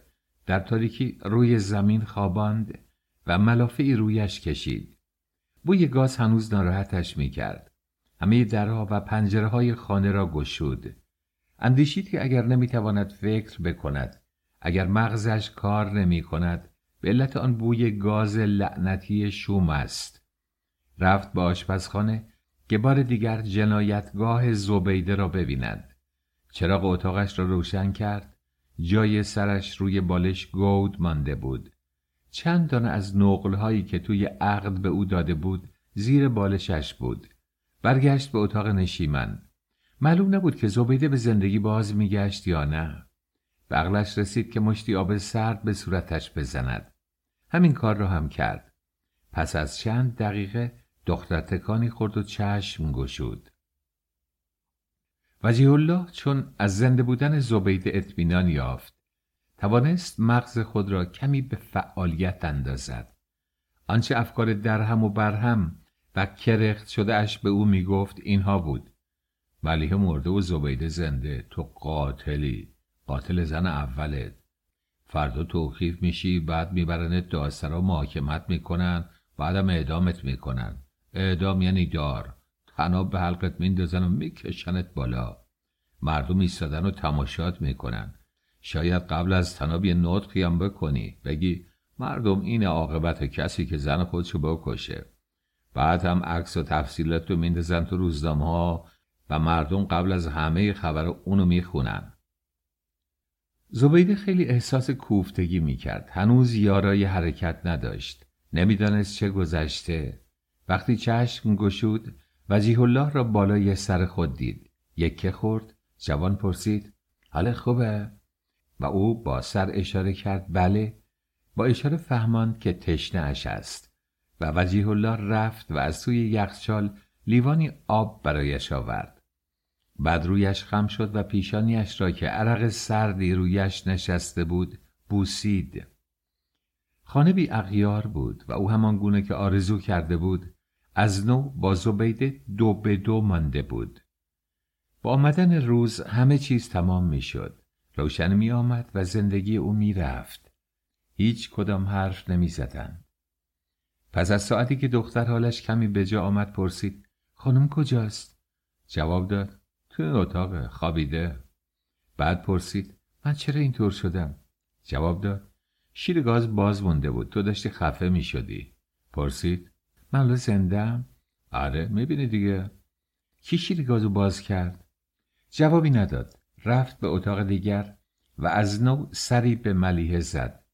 Speaker 1: در تاریکی روی زمین خواباند و ملافعی رویش کشید. بوی گاز هنوز ناراحتش می کرد همه درها و پنجره های خانه را گشود. اندیشید که اگر نمی‌تواند فکر بکند اگر مغزش کار نمی کند به علت آن بوی گاز لعنتی شوم است. رفت به آشپزخانه که بار دیگر جنایتگاه زبیده را ببیند. چراغ اتاقش را روشن کرد. جای سرش روی بالش گود مانده بود. چند دانه از نقلهایی که توی عقد به او داده بود زیر بالشش بود. برگشت به اتاق نشیمن. معلوم نبود که زبیده به زندگی باز میگشت یا نه. به عقلش رسید که مشتی آب سرد به صورتش بزند. همین کار را هم کرد. پس از چند دقیقه دختر تکانی خورد و چشم گشود. وجیه الله چون از زنده بودن زبیده اطمینان یافت توانست مغز خود را کمی به فعالیت اندازد. آنچه افکار درهم و برهم و کرخت شده اش به او می‌گفت اینها بود. ملیه مرده و زبیده زنده تو قاتلی قاتل زن اولت. فردا توخیف میشی بعد میبرنت دادسرا محاکمت می‌کنن بعدم اعدامت می‌کنن. اعدام یعنی دار. تناب به حلقت میندازن و میکشنت بالا. مردم ایستادن و تماشات می‌کنن. شاید قبل از تناب یه نطقی هم بکنی. بگی مردم این عاقبت کسی که زن خودشو بکشه. بعد هم عکس و تفصیلات رو میندازن تو روزنامه ها و مردم قبل از همه خبر اونو می‌خونن. زبیده خیلی احساس کوفتگی می‌کرد. هنوز یارای حرکت نداشت. نمی‌دانست چه گذشته. وقتی چشم گشود وجیه الله را بالای سر خود دید. یکه خورد جوان پرسید حال خوبه؟ و او با سر اشاره کرد بله. با اشاره فهماند که تشنه اش است. و وجیه الله رفت و از سوی یخچال لیوانی آب برایش آورد. بعد رویش خم شد و پیشانیش را که عرق سردی رویش نشسته بود بوسید. خانه بی اغیار بود و او همان گونه که آرزو کرده بود از نو با زبیده دو به دو مانده بود با آمدن روز همه چیز تمام می شد روشن می آمد و زندگی او می رفت هیچ کدام حرف نمی زدن. پس از ساعتی که دختر حالش کمی به جا آمد پرسید خانم کجاست؟ جواب داد تو اتاق خوابیده بعد پرسید من چرا اینطور شدم؟ جواب داد شیر گاز باز مونده بود تو داشتی خفه می شدی پرسید من زندم؟ آره می‌بینی دیگه. کی شیر گازو باز کرد؟ جوابی نداد. رفت به اتاق دیگر و از نو سری به ملیه زد.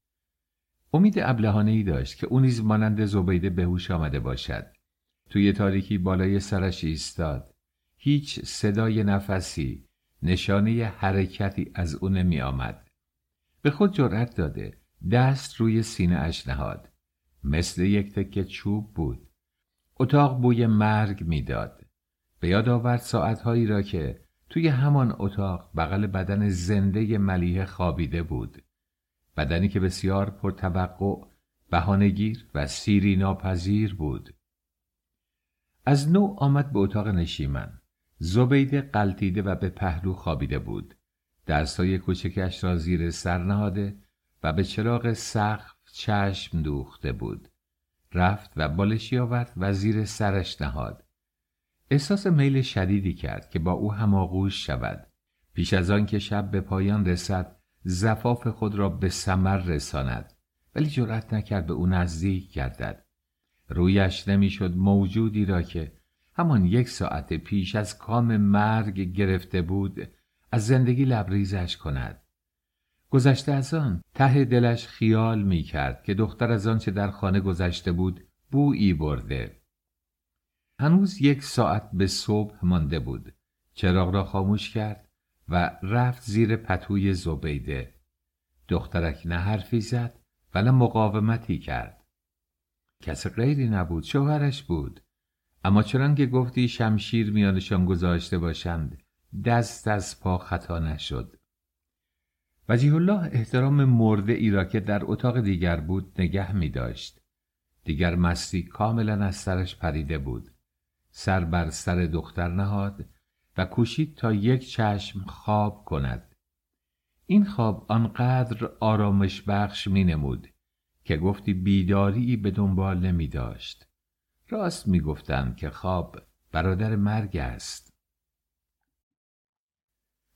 Speaker 1: امید ابلهانه ای داشت که او نیز مانند زبیده به هوش آمده باشد. توی تاریکی بالای سرش ایستاد. هیچ صدای نفسی نشانه حرکتی از او نمی آمد به خود جرأت داده دست روی سینه اش نهاد. مثل یک تکه چوب بود. اتاق بوی مرگ می‌داد. به یاد آورد ساعتهایی را که توی همان اتاق بغل بدن زنده ملیه خوابیده بود. بدنی که بسیار پرتوقع بهانهگیر و سیری ناپذیر بود. از نو آمد به اتاق نشیمن. زبیده قلتیده و به پهلو خوابیده بود. دستای کوچکش را زیر سر نهاده و به چراغ سقف چشم دوخته بود. رفت و بالشی آورد و زیر سرش نهاد. احساس میل شدیدی کرد که با او هماغوش شود. پیش از آن که شب به پایان رسد زفاف خود را به سمر رساند. ولی جرأت نکرد به او نزدیک گردد. رویش نمی‌شد موجودی را که همان یک ساعت پیش از کام مرگ گرفته بود از زندگی لبریزش کند. گذشته از آن ته دلش خیال می کرد که دختر از آنچه در خانه گذشته بود بویی برده. هنوز یک ساعت به صبح مانده بود. چراغ را خاموش کرد و رفت زیر پتوی زبیده. دخترک نه حرفی زد و نه مقاومتی کرد. کس غیری نبود شوهرش بود. اما چرا که گفتی شمشیر میانشان گذاشته باشند دست از پا خطا نشد. وجیه الله احترام مرده ای را که در اتاق دیگر بود نگه می داشت. دیگر مستی کاملا از سرش پریده بود. سر بر سر دختر نهاد و کوشید تا یک چشم خواب کند. این خواب آنقدر آرامش بخش می نمود که گفتی بیداری به دنبال نمی داشت. راست می که خواب برادر مرگ است.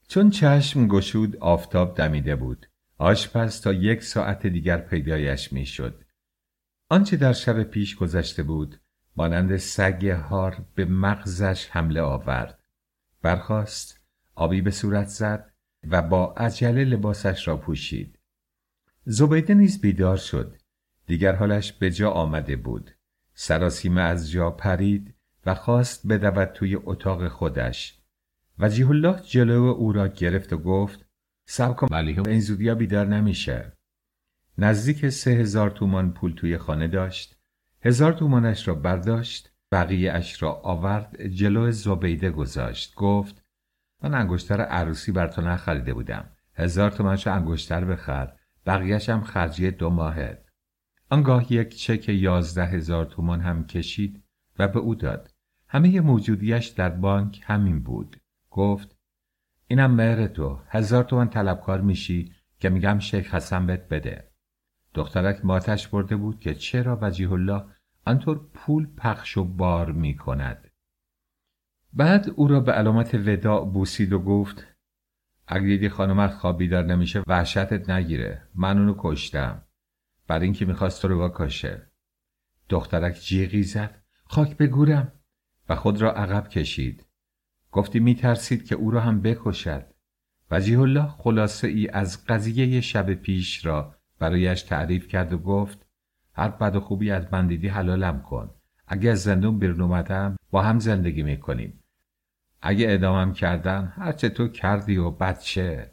Speaker 1: چون چشم گشود آفتاب دمیده بود. آشپز تا یک ساعت دیگر پیدایش می‌شد. آنچه در شب پیش گذشته بود مانند سگ هار به مغزش حمله آورد. برخاست آبی به صورت زد و با عجله لباسش را پوشید. زبیده نیز بیدار شد. دیگر حالش به جا آمده بود. سراسیمه از جا پرید و خواست بدود توی اتاق خودش. وجیه الله جلو او را گرفت و گفت سب کن. ملیحه این زودیا بیدار نمیشه. نزدیک سه هزار تومان پول توی خانه داشت. هزار تومانش را برداشت. بقیه اش را آورد جلو زبیده گذاشت. گفت من انگشتر عروسی بر تو نخریده بودم. هزار تومنشو انگشتر بخر. بقیهش هم خرجی دو ماهت آنگاه یک چک یازده هزار تومان هم کشید و به او داد. همه موجودیش در بانک همین بود. گفت اینم مهر تو. هزار تومن طلبکار میشی که میگم شیخ حسن بهت بده. دخترک ماتش برده بود که چرا وجیه الله آنطور پول پخش و بار می کند. بعد او را به علامت وداع بوسید و گفت اگر دیدی خانمت خواب بیدار نمیشه وحشتت نگیره. من اونو کشتم. بر اینکه می‌خواست تو رو بکشه دخترک جیغی زد. خاک بگورم و خود را عقب کشید. گفتی می ترسید که او را هم بکشد. وجیه الله خلاصه ای از قضیه شب پیش را برایش تعریف کرد و گفت هر بد و خوبی از من دیدی حلالم کن. اگه از زندون بیرون اومدم با هم زندگی می‌کنیم. اگه ادامم کردن هرچه تو کردی و بچه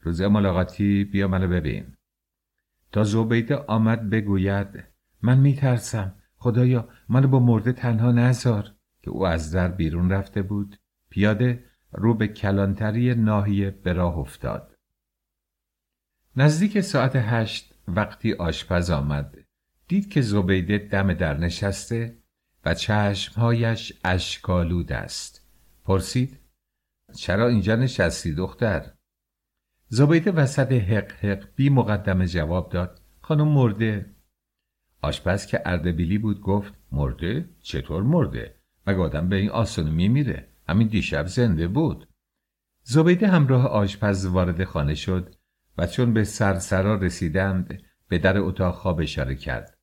Speaker 1: روز ملاقاتی بیا منو ببین. تا زبیده آمد بگوید من میترسم. خدایا منو با مرده تنها نذار. که او از در بیرون رفته بود. پیاده رو به کلانتری ناحیه به راه افتاد. نزدیک ساعت هشت وقتی آشپز آمد دید که زبیده دم در نشسته و چشمهایش اشکالود است. پرسید چرا اینجا نشستی دختر؟ زبیده وسط حق حق بی مقدم جواب داد خانم مرده. آشپز که اردبیلی بود گفت مرده؟ چطور مرده؟ مگه آدم به این آسونی میمیره؟ همین دیشب زنده بود. زبیده همراه آشپز وارد خانه شد و چون به سرسرا رسیدند به در اتاق خواب اشاره کرد.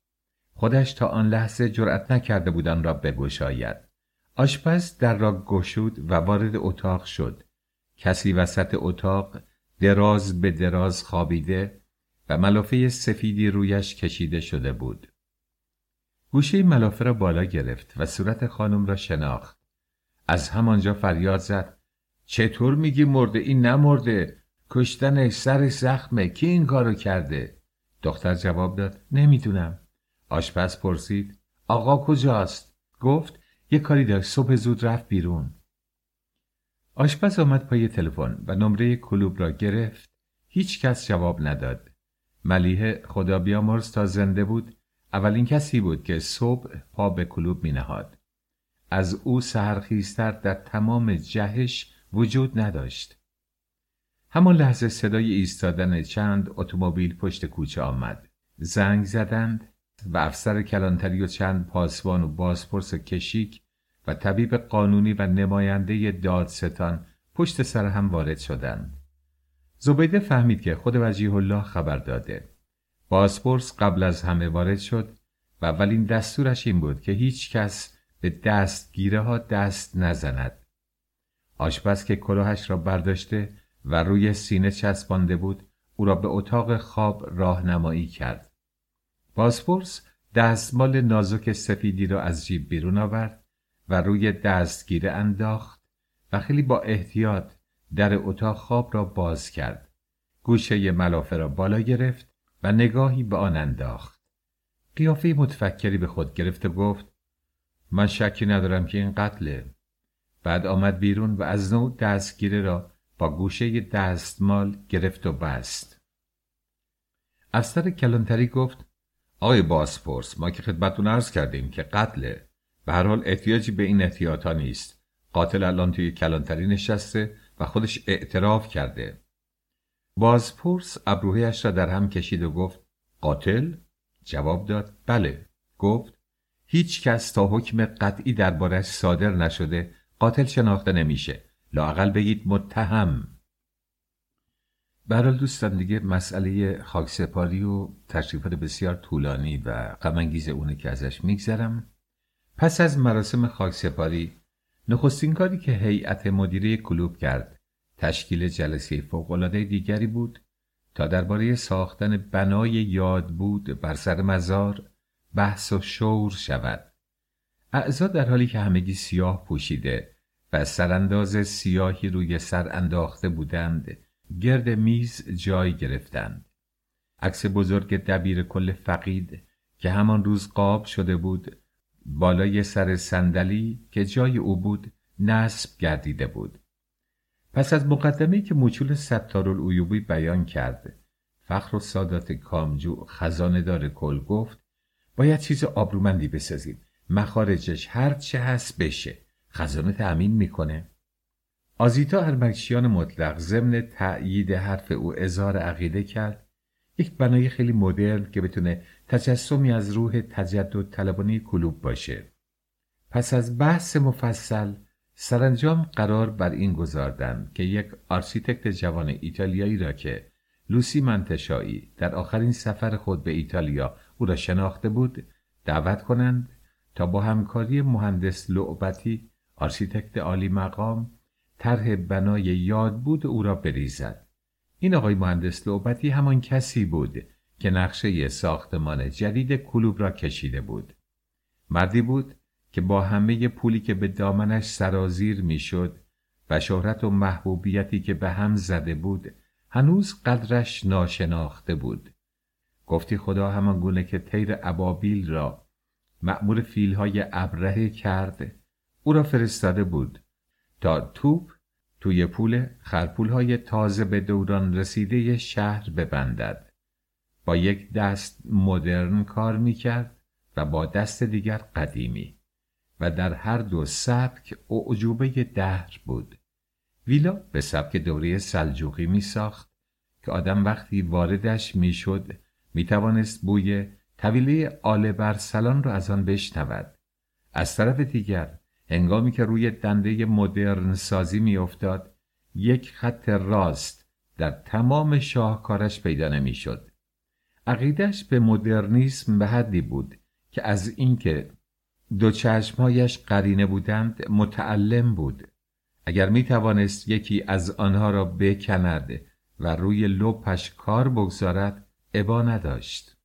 Speaker 1: خودش تا آن لحظه جرأت نکرده بودن را بگشاید. آشپز در را گشود و وارد اتاق شد. کسی وسط اتاق دراز به دراز خوابیده و ملافه سفیدی رویش کشیده شده بود. گوشه ملافه را بالا گرفت و صورت خانم را شناخت. از همانجا فریاد زد. چطور میگی مرده؟ این نمرده. کشتن سر زخمه. کی این کارو کرده؟ دختر جواب داد. نمی‌دونم. آشپز پرسید. آقا کجاست؟ گفت. یه کاری داشت. صبح زود رفت بیرون. آشپز آمد پای تلفن و نمره کلوب را گرفت. هیچ کس جواب نداد. ملیه خدا بیامرز تا زنده بود. اولین کسی بود که صبح پا به کلوب می نهاد. از او سهرخیزتر در تمام جهش وجود نداشت. همان لحظه صدای ایستادن چند اتومبیل پشت کوچه آمد. زنگ زدند و افسر کلانتری و چند پاسبان و بازپرس کشیک و طبیب قانونی و نماینده دادستان پشت سر هم وارد شدند. زبیده فهمید که خود وجیه الله خبر داده. بازپرس قبل از همه وارد شد و اولین دستورش این بود که هیچ کس به دستگیره ها دست نزند. آشپز که کلاهش را برداشته و روی سینه چسبانده بود او را به اتاق خواب راهنمایی کرد. بازپرس دستمال نازک سفیدی را از جیب بیرون آورد و روی دستگیره انداخت و خیلی با احتیاط در اتاق خواب را باز کرد. گوشه ملافه را بالا گرفت و نگاهی به آن انداخت. قیافه متفکری به خود گرفت و گفت من شکی ندارم که این قتله. بعد آمد بیرون و از نوع دستگیره را با گوشه دستمال گرفت و بست. افسر کلانتری گفت آقای باسپورس ما که خدمتون عرض کردیم که قتله به هر حال احتیاجی به این احتیاطا نیست قاتل الان توی کلانتری نشسته و خودش اعتراف کرده بازپرس ابروهیش را در هم کشید و گفت قاتل؟ جواب داد بله گفت هیچ کس تا حکم قطعی دربارش صادر نشده قاتل شناخته نمیشه. لاقل بگید متهم. برحال دوستان دیگه مسئله خاکسپاری و تشریفات بسیار طولانی و غمانگیز اونه که ازش میگذرم. پس از مراسم خاکسپاری نخستین کاری که هیئت مدیره کلوب کرد تشکیل جلسه فوقالعاده دیگری بود تا درباره ساختن بنای یاد بود بر سر مزار بحث و شور شود. اعضا در حالی که همگی سیاه پوشیده و سرانداز سیاهی روی سر انداخته بودند گرد میز جای گرفتند. عکس بزرگ دبیر کل فقید که همان روز قاب شده بود بالای سر صندلی که جای او بود نصب گردیده بود. پس از مقدمه که موچول ستارالعیوبی بیان کرد فخر و سادات کامجو خزانه دار کل گفت باید چیز آبرومندی بسازیم. مخارجش هر چه هست بشه. خزانه تأمین می‌کنه. آزیتا ارمکشیان مطلق ضمن تأیید حرف او اظهار عقیده کرد. یک بنای خیلی مدرن که بتونه تجسمی از روح تجدد طلبانی کلوب باشه. پس از بحث مفصل سرانجام قرار بر این گذاردند که یک آرشیتکت جوان ایتالیایی را که لوسی منتشایی در آخرین سفر خود به ایتالیا او را شناخته بود دعوت کنند تا با همکاری مهندس لعبتی آرشیتکت عالی مقام طرح بنای یاد بود او را بریزد. این آقای مهندس لعبتی همان کسی بود که نقشه ساختمان جدید کلوب را کشیده بود. مردی بود که با همه پولی که به دامنش سرازیر می‌شد و شهرت و محبوبیتی که به هم زده بود هنوز قدرش ناشناخته بود. گفتی خدا همان گونه که تیر ابابیل را مأمور فیلهای ابرهه کرد او را فرستاده بود. تا توپ توی پول خرپولهای تازه به دوران رسیده شهر ببندد. با یک دست مدرن کار می‌کرد و با دست دیگر قدیمی. و در هر دو سبک اعجوبه دهر بود. ویلا به سبک دوره سلجوقی می ساخت که آدم وقتی واردش می شد می توانست بوی طویله آل برسلان را از آن بشنود. از طرف دیگر هنگامی که روی دنده مدرن سازی می افتاد یک خط راست در تمام شاهکارش پیدا نمی شد عقیدش به مدرنیسم به حدی بود که از اینکه دو چشمهایش قرینه بودند متعلم بود. اگر می توانست یکی از آنها را بکند و روی لپش کار بگذارد ابا نداشت.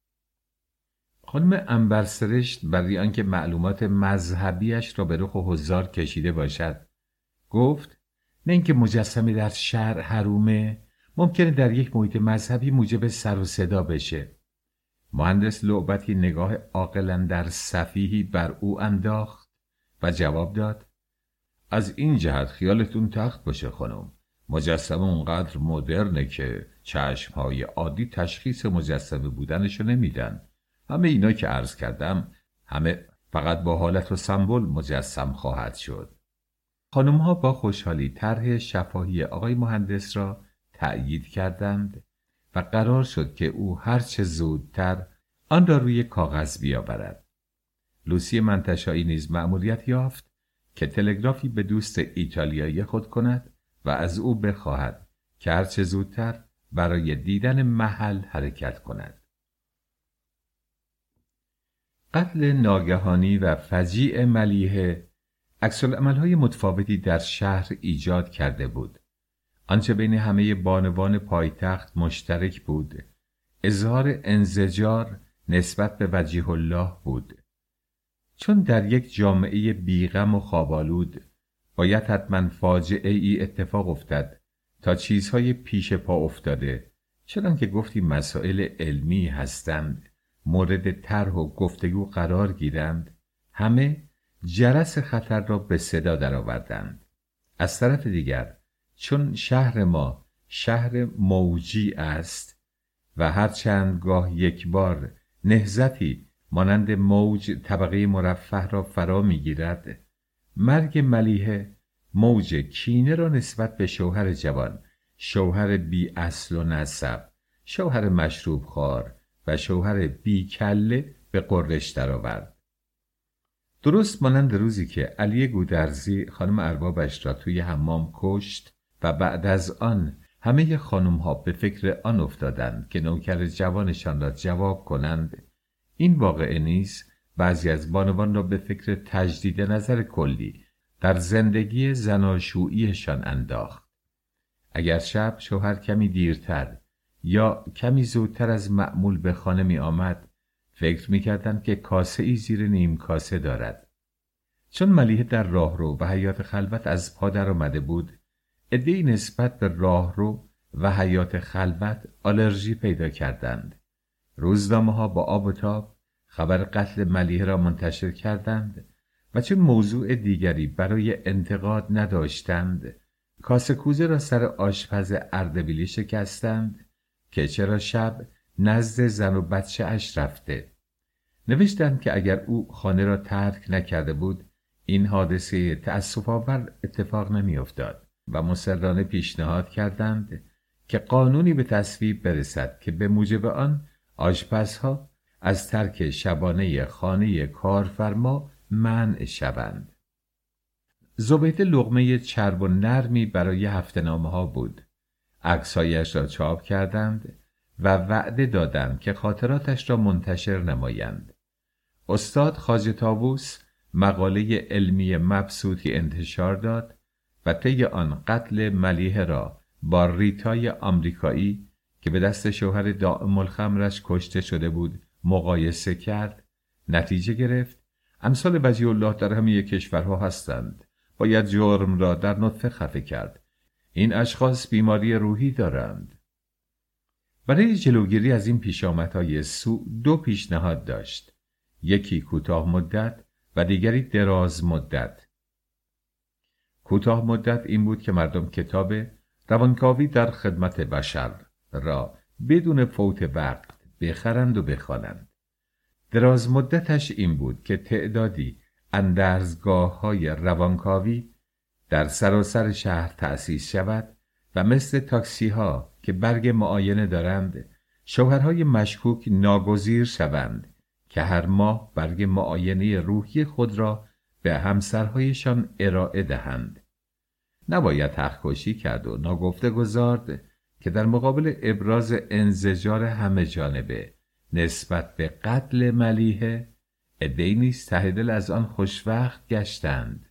Speaker 1: خانم انبرسرشت برای آنکه معلومات مذهبیش را به رخ هزار کشیده باشد گفت نه اینکه مجسمه در شهر حرومه ممکنه در یک محیط مذهبی موجب سر و صدا بشه. مهندس لعبتی نگاه عاقلا در صفیحی بر او انداخت و جواب داد از این جهت خیالتون تخت باشه خانم. مجسمه اونقدر مدرنه که چشمهای عادی تشخیص مجسمه بودنشو نمیدن. همه اینا که عرض کردم همه فقط با حالت و سمبل مجسم خواهد شد. خانم ها با خوشحالی طرح شفاهی آقای مهندس را تأیید کردند و قرار شد که او هرچه زودتر آن را روی کاغذ بیاورد. لوسی منتشایی نیز مأموریت یافت که تلگرافی به دوست ایتالیایی خود کند و از او بخواهد که هرچه زودتر برای دیدن محل حرکت کند. قتل ناگهانی و فجیع ملیه های متفاوتی در شهر ایجاد کرده بود. آنچه بین همه بانوان پایتخت مشترک بود. اظهار انزجار نسبت به وجیه الله بود. چون در یک جامعه بیغم و خوابالود باید حتما فاجعه ای اتفاق افتد تا چیزهای پیش پا افتاده چرا که گفتی مسائل علمی هستند مورد طرح و گفتگو قرار گیرند همه جرس خطر را به صدا درآوردند. از طرف دیگر چون شهر ما شهر موجی است و هر چند گاه یک بار نهزتی مانند موج طبقه مرفه را فرا می‌گیرد مرگ ملیه موج کینه را نسبت به شوهر جوان شوهر بی اصل و نسب شوهر مشروب خار و شوهر بی کله به قررش درآورد. درست مانند روزی که علی گودرزی خانم اربابش را توی حمام کشت و بعد از آن همه خانم ها به فکر آن افتادند که نوکر جوانشان را جواب کنند این واقعه نیز بعضی از بانوان را به فکر تجدید نظر کلی در زندگی زناشوییشان انداخت. اگر شب شوهر کمی دیرتر یا کمی زودتر از معمول به خانه می آمد فکر می کردند که کاسه ای زیر نیم کاسه دارد. چون ملیه در راهرو و حیات خلوت از پا در آمده بود ادهی نسبت به راهرو و حیات خلوت آلرژی پیدا کردند. روزنامه ها با آب و تاب خبر قتل ملیه را منتشر کردند و چون موضوع دیگری برای انتقاد نداشتند. کاسه کوزه را سر آشپز اردبیلی شکستند که چرا شب نزد زن و بچه اش رفته. نوشتند که اگر او خانه را ترک نکرده بود این حادثه تأصف آور اتفاق نمیافتاد و مسررانه پیشنهاد کردند که قانونی به تصویب برسد که به موجب آن آشپزها از ترک شبانه خانه کارفرما منع شوند. زبید لغمه چرب و نرمی برای هفته نامه ها بود. عکسهایش را چاپ کردند و وعده دادند که خاطراتش را منتشر نمایند. استاد خاج تابوس مقاله علمی مبسوطی انتشار داد و طی آن قتل ملیه را با ریتای آمریکایی که به دست شوهر دائم الخمرش کشته شده بود مقایسه کرد نتیجه گرفت. امثال وجی الله در همه کشورها هستند. باید جرم را در نطفه خفه کرد. این اشخاص بیماری روحی دارند. برای جلوگیری از این پیشامدهای سو دو پیشنهاد داشت. یکی کوتاه مدت و دیگری دراز مدت. کوتاه مدت این بود که مردم کتاب روانکاوی در خدمت بشر را بدون فوت وقت بخرند و بخوانند. دراز مدتش این بود که تعدادی اندرزگاه های روانکاوی در سراسر شهر تأسیس شود و مثل تاکسی ها که برگ معاینه دارند شوهرهای مشکوک ناگزیر شوند که هر ماه برگ معاینه روحی خود را به همسرهایشان ارائه دهند. نباید تخکشی کرد و ناگفته گذارد که در مقابل ابراز انزجار همه جانبه نسبت به قتل ملیه نیز ته از آن خوشوقت گشتند.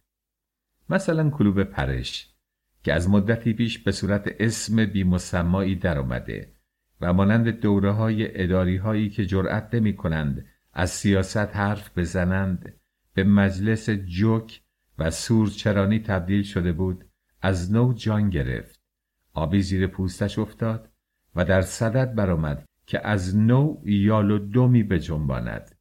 Speaker 1: مثلا کلوب پرش که از مدتی پیش به صورت اسم بیمسمایی درآمده و مانند دوره های اداری هایی که جرأت نمی کنند از سیاست حرف بزنند به مجلس جوک و سورچرانی تبدیل شده بود از نو جان گرفت. آبی زیر پوستش افتاد و در صدد برآمد که از نو یال و دومی بجنباند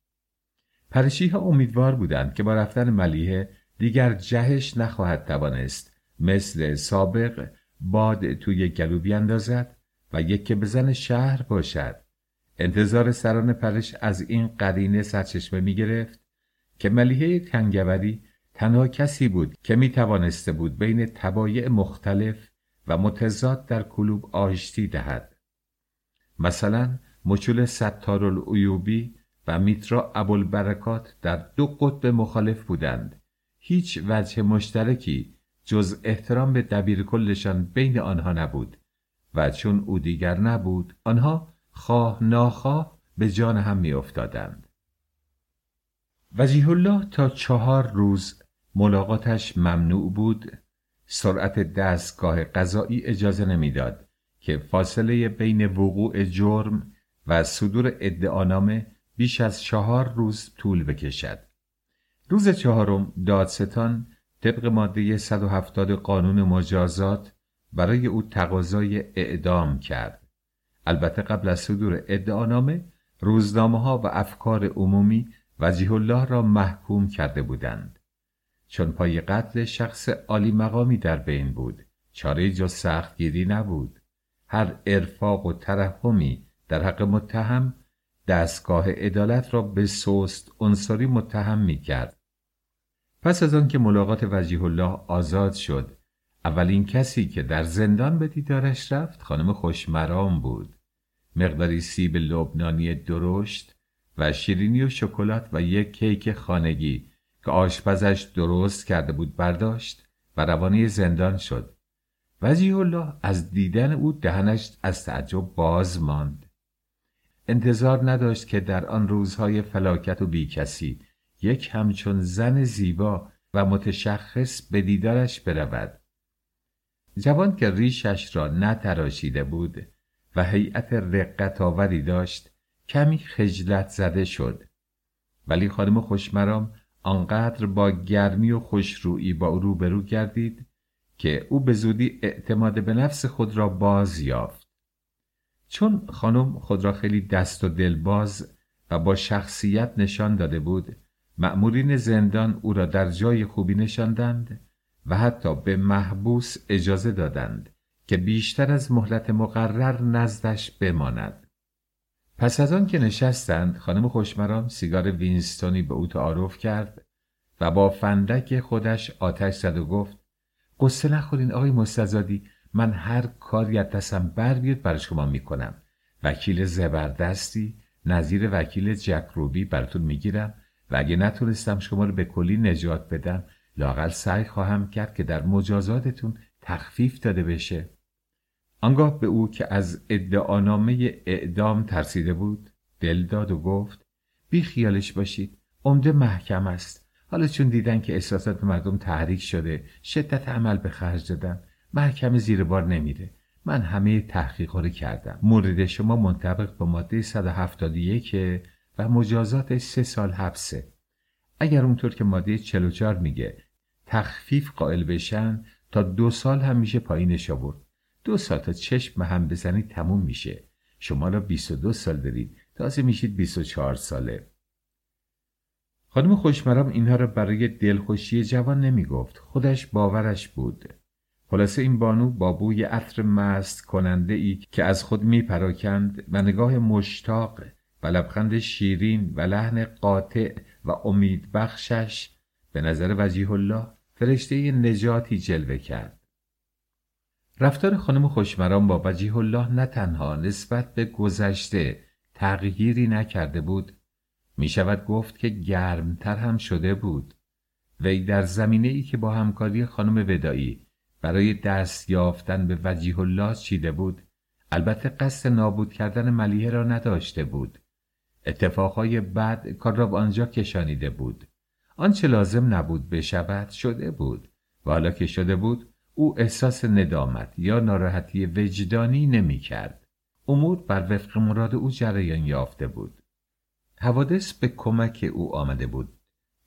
Speaker 1: پرشی ها امیدوار بودند که با رفتن ملیه دیگر جهش نخواهد توانست مثل سابق باد توی گلو بیاندازد و یک بزن شهر باشد. انتظار سران پرش از این قرینه سرچشمه می گرفت که ملیحه کنگوری تنها کسی بود که می توانسته بود بین تبایع مختلف و متضاد در کلوب آشتی دهد مثلا مچول ستارالعیوبی و میترا ابوالبرکات در دو قطب مخالف بودند هیچ وجه مشترکی جز احترام به دبیر کلشان بین آنها نبود و چون او دیگر نبود آنها خواه ناخواه به جان هم می افتادند. وجیه الله تا چهار روز ملاقاتش ممنوع بود سرعت دستگاه قضایی اجازه نمی‌داد که فاصله بین وقوع جرم و صدور ادعانامه بیش از چهار روز طول بکشد. روز چهارم دادستان طبق ماده 170 قانون مجازات برای او تقاضای اعدام کرد. البته قبل از صدور ادعانامه روزنامه ها و افکار عمومی وجیه الله را محکوم کرده بودند. چون پای قتل شخص عالی مقامی در بین بود. چاره جز سختگیری نبود. هر ارفاق و ترحمی در حق متهم دستگاه عدالت را به سوست عنصری متهم می کرد. پس از آنکه ملاقات وجیه الله آزاد شد اولین کسی که در زندان به دیدارش رفت خانم خوشمرام بود. مقداری سیب لبنانی درشت و شیرینی و شکلات و یک کیک خانگی که آشپزش درست کرده بود برداشت و روانه زندان شد. وجیه الله از دیدن او دهنش از تعجب باز ماند. انتظار نداشت که در آن روزهای فلاکت و بیکسی یک همچون زن زیبا و متشخص به دیدارش برود. جوان که ریشش را نتراشیده بود و هیئت رقت آوری داشت کمی خجلت زده شد. ولی خانم خوشمرام آنقدر با گرمی و خوشرویی با او روبرو گردید که او به زودی اعتماد به نفس خود را باز یافت. چون خانم خود را خیلی دست و دلباز و با شخصیت نشان داده بود مأمورین زندان او را در جای خوبی نشاندند و حتی به محبوس اجازه دادند که بیشتر از مهلت مقرر نزدش بماند. پس از آن که نشستند خانم خوشمرام سیگار وینستونی به او تعارف کرد و با فندک خودش آتش زد و گفت قصه نخورین آقای مستزادی من هر کاری از دستم بر بیاد برای شما می‌کنم. وکیل زبردستی نظیر وکیل جکروبی براتون می‌گیرم و اگه نتونستم شما رو به کلی نجات بدم لاقل سعی خواهم کرد که در مجازاتتون تخفیف داده بشه. آنگاه به او که از ادعانامه اعدام ترسیده بود دل داد و گفت بی خیالش باشید عمده محکم است. حالا چون دیدن که احساسات مردم تحریک شده شدت عمل به خرج دادن محکم زیر بار نمیره. من همه تحقیق رو کردم. مورد شما منطبق با ماده 171 و مجازاتش سه سال حبسه. اگر اونطور که ماده 44 میگه تخفیف قائل بشن تا دو سال هم میشه پایینش آورد. دو سال تا چشم هم بزنید تموم میشه. شما را 22 سال دارید. تازه میشید 24 ساله. خانم خوشمرام اینها را برای دلخوشی جوان نمی‌گفت. خودش باورش بود. خلاصه این بانو با بوی عطر مست کننده ای که از خود می پراکند و نگاه مشتاق و لبخند شیرین و لحن قاطع و امید بخشش به نظر وجیه الله فرشته نجاتی جلوه کرد. رفتار خانم خوشمرام با وجیه الله نه تنها نسبت به گذشته تغییری نکرده بود می شود گفت که گرمتر هم شده بود. وی در زمینه ای که با همکاری خانم ودایی برای دست یافتن به وجیه الله چیده بود البته قصد نابود کردن ملیه را نداشته بود. اتفاقهای بد کار را به آنجا کشانیده بود. آنچه لازم نبود بشود شده بود. و حالا که شده بود او احساس ندامت یا ناراحتی وجدانی نمی کرد. امور بر وفق مراد او جریان یافته بود. حوادث به کمک او آمده بود.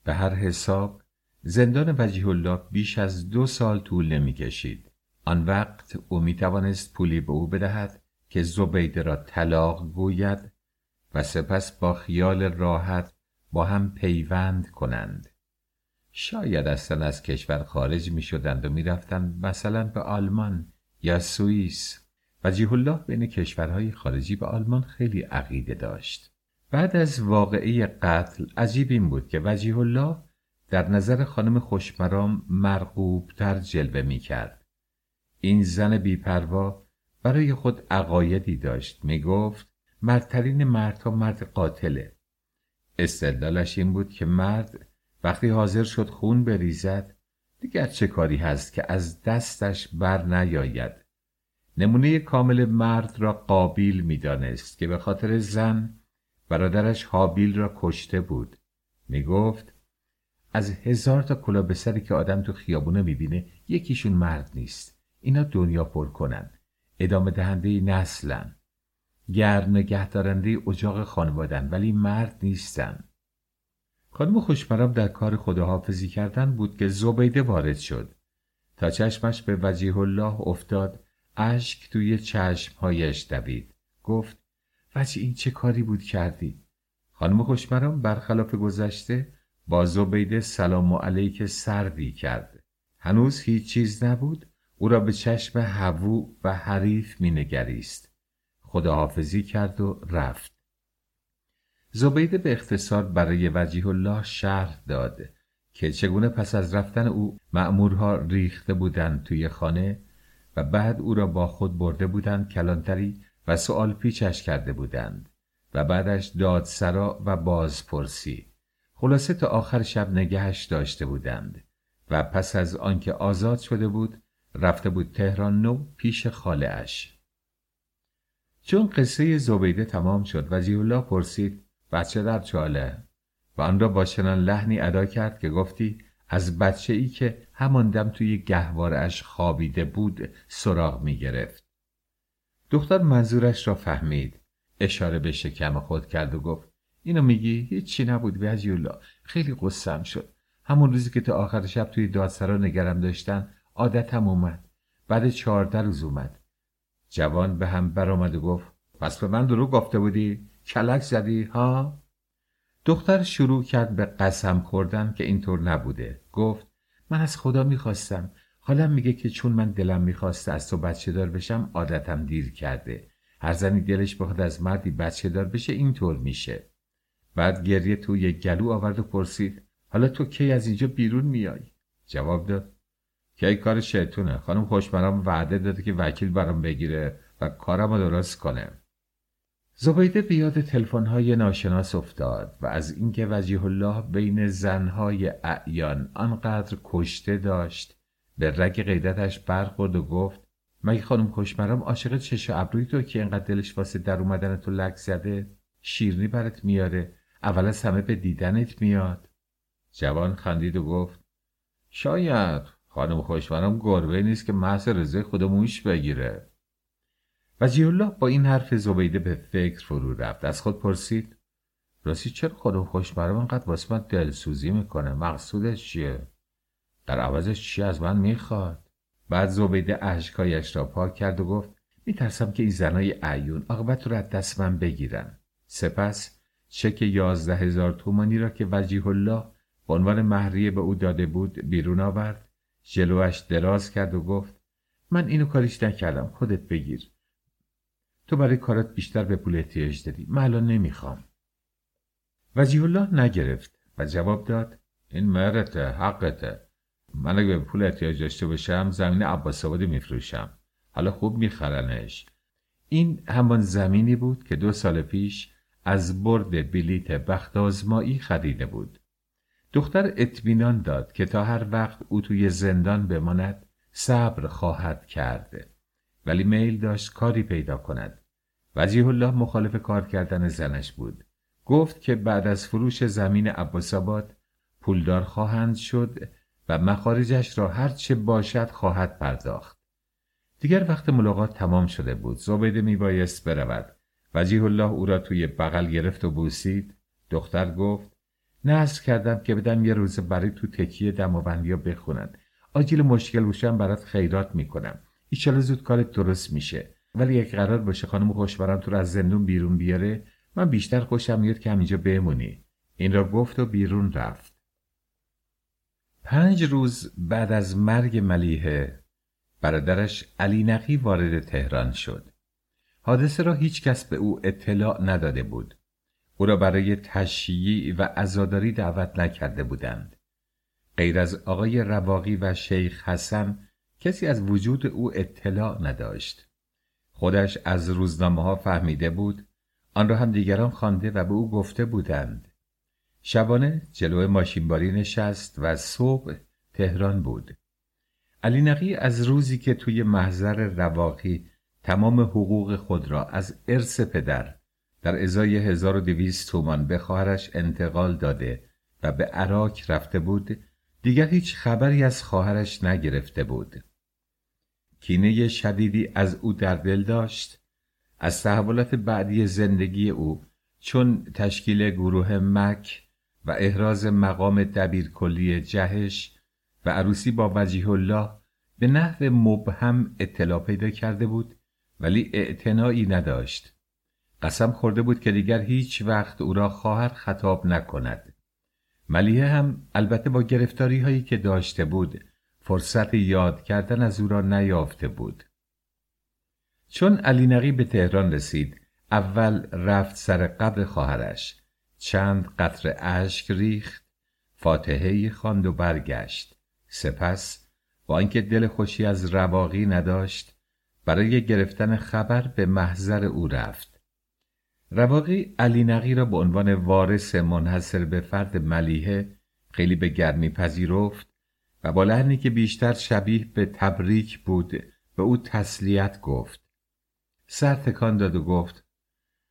Speaker 1: به هر حساب زندان وجیه الله بیش از دو سال طول نمی کشید. آن وقت او می توانست پولی به او بدهد که زبیده را طلاق گوید و سپس با خیال راحت با هم پیوند کنند. شاید اصلا از کشور خارج می شدند و می رفتند مثلا به آلمان یا سوئیس وجیه الله بین کشورهای خارجی به آلمان خیلی عقیده داشت. بعد از واقعی قتل عجیب این بود که وجیه الله در نظر خانم خوشمرام مرغوبتر جلوه می کرد. این زن بیپروا برای خود عقایدی داشت می گفت مردترین مردها مرد قاتله. استدلالش این بود که مرد وقتی حاضر شد خون بریزد دیگر چه کاری هست که از دستش بر نیاید. نمونه کامل مرد را قابیل می‌دانست که به خاطر زن برادرش حابیل را کشته بود. می گفت از هزار تا کلا به سری که آدم تو خیابونه می‌بینه یکیشون مرد نیست اینا دنیا پر کنن ادامه دهنده نسلن گر نگه دارنده اجاق خانوادن ولی مرد نیستن خانم خوشمرام در کار خداحافظی کردن بود که زبیده وارد شد. تا چشمش به وجیه الله افتاد اشک توی چشمهایش دوید. گفت وجه این چه کاری بود کردی؟ خانم خوشمرام برخلاف گذشته با زبیده سلام و علیک سروی کرد. هنوز هیچ چیز نبود او را به چشم هوو و حریف مینگریست خداحافظی کرد و رفت. زبیده به اختصار برای وجیه الله شرح داد که چگونه پس از رفتن او مأمورها ریخته بودند توی خانه و بعد او را با خود برده بودند کلانتری و سؤال پیچش کرده بودند و بعدش دادسرا و بازپرسی خلاصه تا آخر شب نگهش داشته بودند و پس از آنکه آزاد شده بود رفته بود تهران نو پیش خاله اش. چون قصه زبیده تمام شد وزیر الله پرسید بچه در چاله. و آن را با چنان لحنی ادا کرد که گفتی از بچه ای که همان دم توی گهوارش خوابیده بود سراغ می گرفت. دختر منظورش را فهمید. اشاره به شکم خود کرد و گفت اینو میگی؟ هیچی نبود وزیولا خیلی قصم شد. همون روزی که تا آخر شب توی دادسرا نگرم داشتن عادتم اومد. بعد چهارده روز اومد. جوان به هم برآمد و گفت پس به من درو گفته بودی؟ کلک زدی ها؟ دختر شروع کرد به قسم خوردن که اینطور نبوده. گفت من از خدا می‌خواستم. حالا میگه که چون من دلم می‌خواسته از تو بچه دار بشم عادتم دیر کرده. هر زنی دلش بخواد از مردی بچه دار بشه اینطور میشه. بعد گریه تو یک گلو آورد و پرسید حالا تو کی از اینجا بیرون میای؟ جواب داد کی کار شیطونه. خانم خوشبرام وعده داده که وکیل برام بگیره و کارم رو درست کنه. زبیده به یاد تلفن‌های ناشناس افتاد و از اینکه وجیه الله بین زنهای اعیان آنقدر کشته داشت به رگ قیدتش برخورد و گفت مگه خانم خوشمرام عاشق چش و ابروی تو که اینقدر دلش واسه در اومدن تو لک زده؟ شیرنی برات میاره اول از همه به دیدنت میاد. جوان خندید و گفت شاید خانم خوشبرم گربه نیست که محض رضای خودموش بگیره. وجیه الله با این حرف زبیده به فکر فرو رفت. از خود پرسید راستی چرا خدا خوش برام انقدر واسه من دلسوزی می‌کنه؟ مقصودش چیه؟ در عوضش چی از من می‌خواد؟ بعد زبیده اشکایش را پاک کرد و گفت میترسم که این زنای عیون عاقبت رو از دست من بگیرن. سپس چک یازده هزار تومانی را که وجیه الله به عنوان مهریه به او داده بود بیرون آورد. جلوش دراز کرد و گفت من اینو کاریش نکردم خودت بگیر. تو برای کارت بیشتر به پول احتیاج داری. من الان نمی‌خوام. وجیه الله نگرفت و جواب داد این مرته حقته. من اگه به پول احتیاج داشته باشم زمین عباس آبادی میفروشم. حالا خوب میخرنش. این همان زمینی بود که دو سال پیش از برد بلیت بخت آزمایی خریده بود. دختر اطمینان داد که تا هر وقت او توی زندان بماند صبر خواهد کرده. ولی میل داشت کاری پیدا کند. وجیه الله مخالف کار کردن زنش بود. گفت که بعد از فروش زمین عباس آباد پولدار خواهند شد و مخارجش را هرچه باشد خواهد پرداخت. دیگر وقت ملاقات تمام شده بود. زبیده میبایست برود. وجیه الله او را توی بغل گرفت و بوسید. دختر گفت نصر کردم که بدم یه روز برای تو تکیه دماوندی ها بخونند آجیل مشکل باشم برات خیرات می‌کنم. ایشالا زود کارت درست میشه. ولی یک قرار باشه خانم خوشبرم تو رو از زندون بیرون بیاره. من بیشتر خوشم میاد که همینجا بمونی. این را گفت و بیرون رفت. پنج روز بعد از مرگ ملیحه برادرش علی نقی وارد تهران شد. حادثه را هیچ کس به او اطلاع نداده بود. او را برای تشییع و عزاداری دعوت نکرده بودند. غیر از آقای رواقی و شیخ حسن کسی از وجود او اطلاع نداشت. خودش از روزنامه ها فهمیده بود آن را هم دیگران خوانده و به او گفته بودند. شبانه جلو ماشینباری نشست و صبح تهران بود. علی نقی از روزی که توی محضر رواقی تمام حقوق خود را از ارث پدر در ازای 1200 تومان به خواهرش انتقال داده و به عراق رفته بود دیگر هیچ خبری از خواهرش نگرفته بود. کینه شدیدی از او در دل داشت. از تحولات بعدی زندگی او چون تشکیل گروه مک و احراز مقام دبیرکلی جهش و عروسی با وجیه الله به نحو مبهم اطلاع پیدا کرده بود ولی اعتنایی نداشت. قسم خورده بود که دیگر هیچ وقت او را خواهر خطاب نکند. ملیه هم البته با گرفتاری هایی که داشته بود فرصت یاد کردن از او را نیافته بود. چون علی نقی به تهران رسید اول رفت سر قبر خواهرش. چند قطر اشک ریخت فاتحه خواند و برگشت. سپس با اینکه دل خوشی از رواقی نداشت برای گرفتن خبر به محضر او رفت. رواقی علی نقی را به عنوان وارث منحصر به فرد ملیحه خیلی به گرمی پذیرفت و با لحنی که بیشتر شبیه به تبریک بود به او تسلیت گفت. سر تکان داد و گفت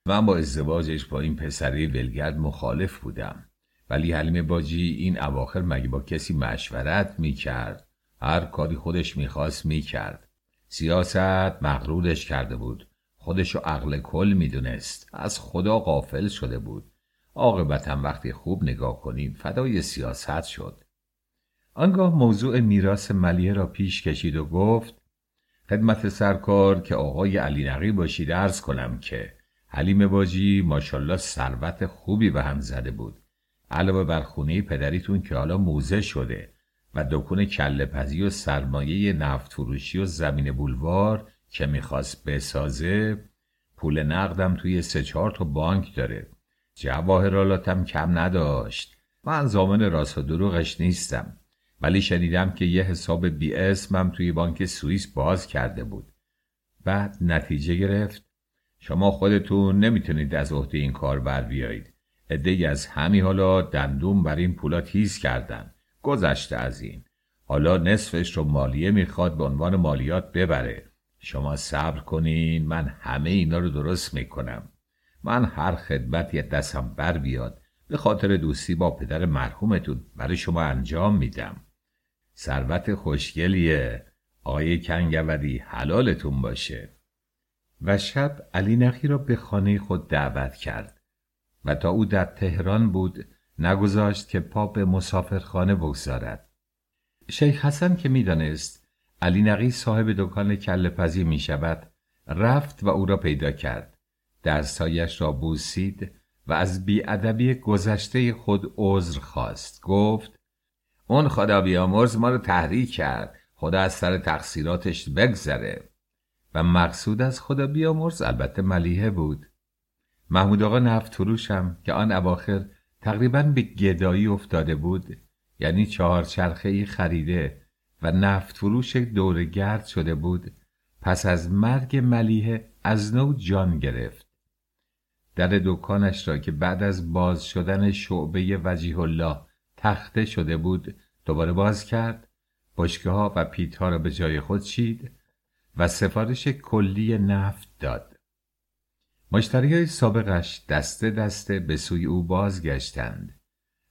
Speaker 1: من با ازدواجش با این پسری ولگرد مخالف بودم. ولی حلیم باجی این اواخر مگه با کسی مشورت می‌کرد؟ هر کاری خودش می‌خواست می‌کرد. سیاست مغرورش کرده بود. خودشو عقل کل می‌دونست. از خدا غافل شده بود. عاقبتا وقتی خوب نگاه کنیم فدای سیاست شد. آنگاه موضوع میراث ملیه را پیش کشید و گفت خدمت سرکار که آقای علی نقی باشید ارز کنم که حلیم باجی ماشالله ثروت خوبی به هم زده بود. علاوه بر خونه پدریتون که حالا موزه شده و دکون کله پزی و سرمایه نفت فروشی و زمین بولوار که می‌خواست بسازه پول نقدم توی سه چهار تا بانک داره. جواهرالاتم کم نداشت. من زامن راست و دروغش نیستم. ولی شنیدم که یه حساب بی اسمم توی بانک سوئیس باز کرده بود. بعد نتیجه گرفت. شما خودتون نمی‌تونید از عهده این کار بر بیایید. عدهای از همین حالا دندون بر این پولا تیز کردن. گذشته از این. حالا نصفش رو مالیه می‌خواد به عنوان مالیات ببره. شما صبر کنین من همه اینا رو درست می‌کنم. من هر خدمتی دستم بر بیاد. به خاطر دوستی با پدر مرحومتون برای شما انجام میدم. ثروت خوشگلیه. آقای کنگوری حلالتون باشه. و شب علی نقی را به خانه خود دعوت کرد. و تا او در تهران بود نگذاشت که پا به مسافرخانه بگذارد. شیخ حسن که می‌دانست علی نقی صاحب دکان کل پزی می شود رفت و او را پیدا کرد. دستهایش را بوسید و از بیادبی گذشته خود عذر خواست. گفت اون خدا بیامرز ما رو تحریک کرد. خدا از سر تقصیراتش بگذره. و مقصود از خدا بیامرز البته ملیحه بود. محمود آقا نفت فروشم که آن اواخر تقریبا به گدایی افتاده بود. یعنی چهار چرخه ای خریده و نفت فروش گرد شده بود. پس از مرگ ملیحه از نو جان گرفت. در دکانش را که بعد از باز شدن شعبه وجیه الله تخته شده بود دوباره باز کرد بشکه ها و پیت ها را به جای خود چید و سفارش کلی نفت داد. مشتری های سابقش دسته دسته به سوی او بازگشتند.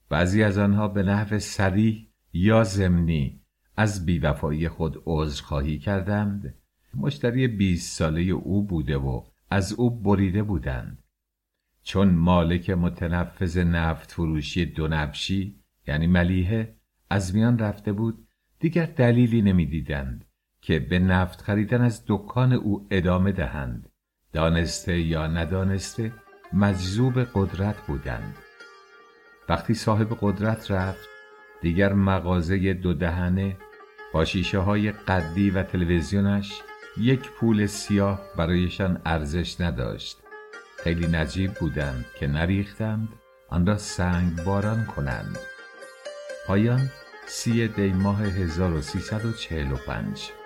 Speaker 1: بعضی از آنها به نحو سریح یا زمینی از بیوفایی خود عذرخواهی کردند. مشتری بیست ساله او بوده و از او بریده بودند. چون مالک متنفذ نفت فروشی دو نبشی یعنی ملیحه از میان رفته بود. دیگر دلیلی نمی‌دیدند که به نفت خریدن از دکان او ادامه دهند. دانسته یا ندانسته مجذوب قدرت بودند. وقتی صاحب قدرت رفت دیگر مغازه دو دهنه با شیشه های قدی و تلویزیونش یک پول سیاه برایشان ارزش نداشت. خیلی نجیب بودند که نریختند آن را سنگ باران کنند. پایان سی دی ماه 1345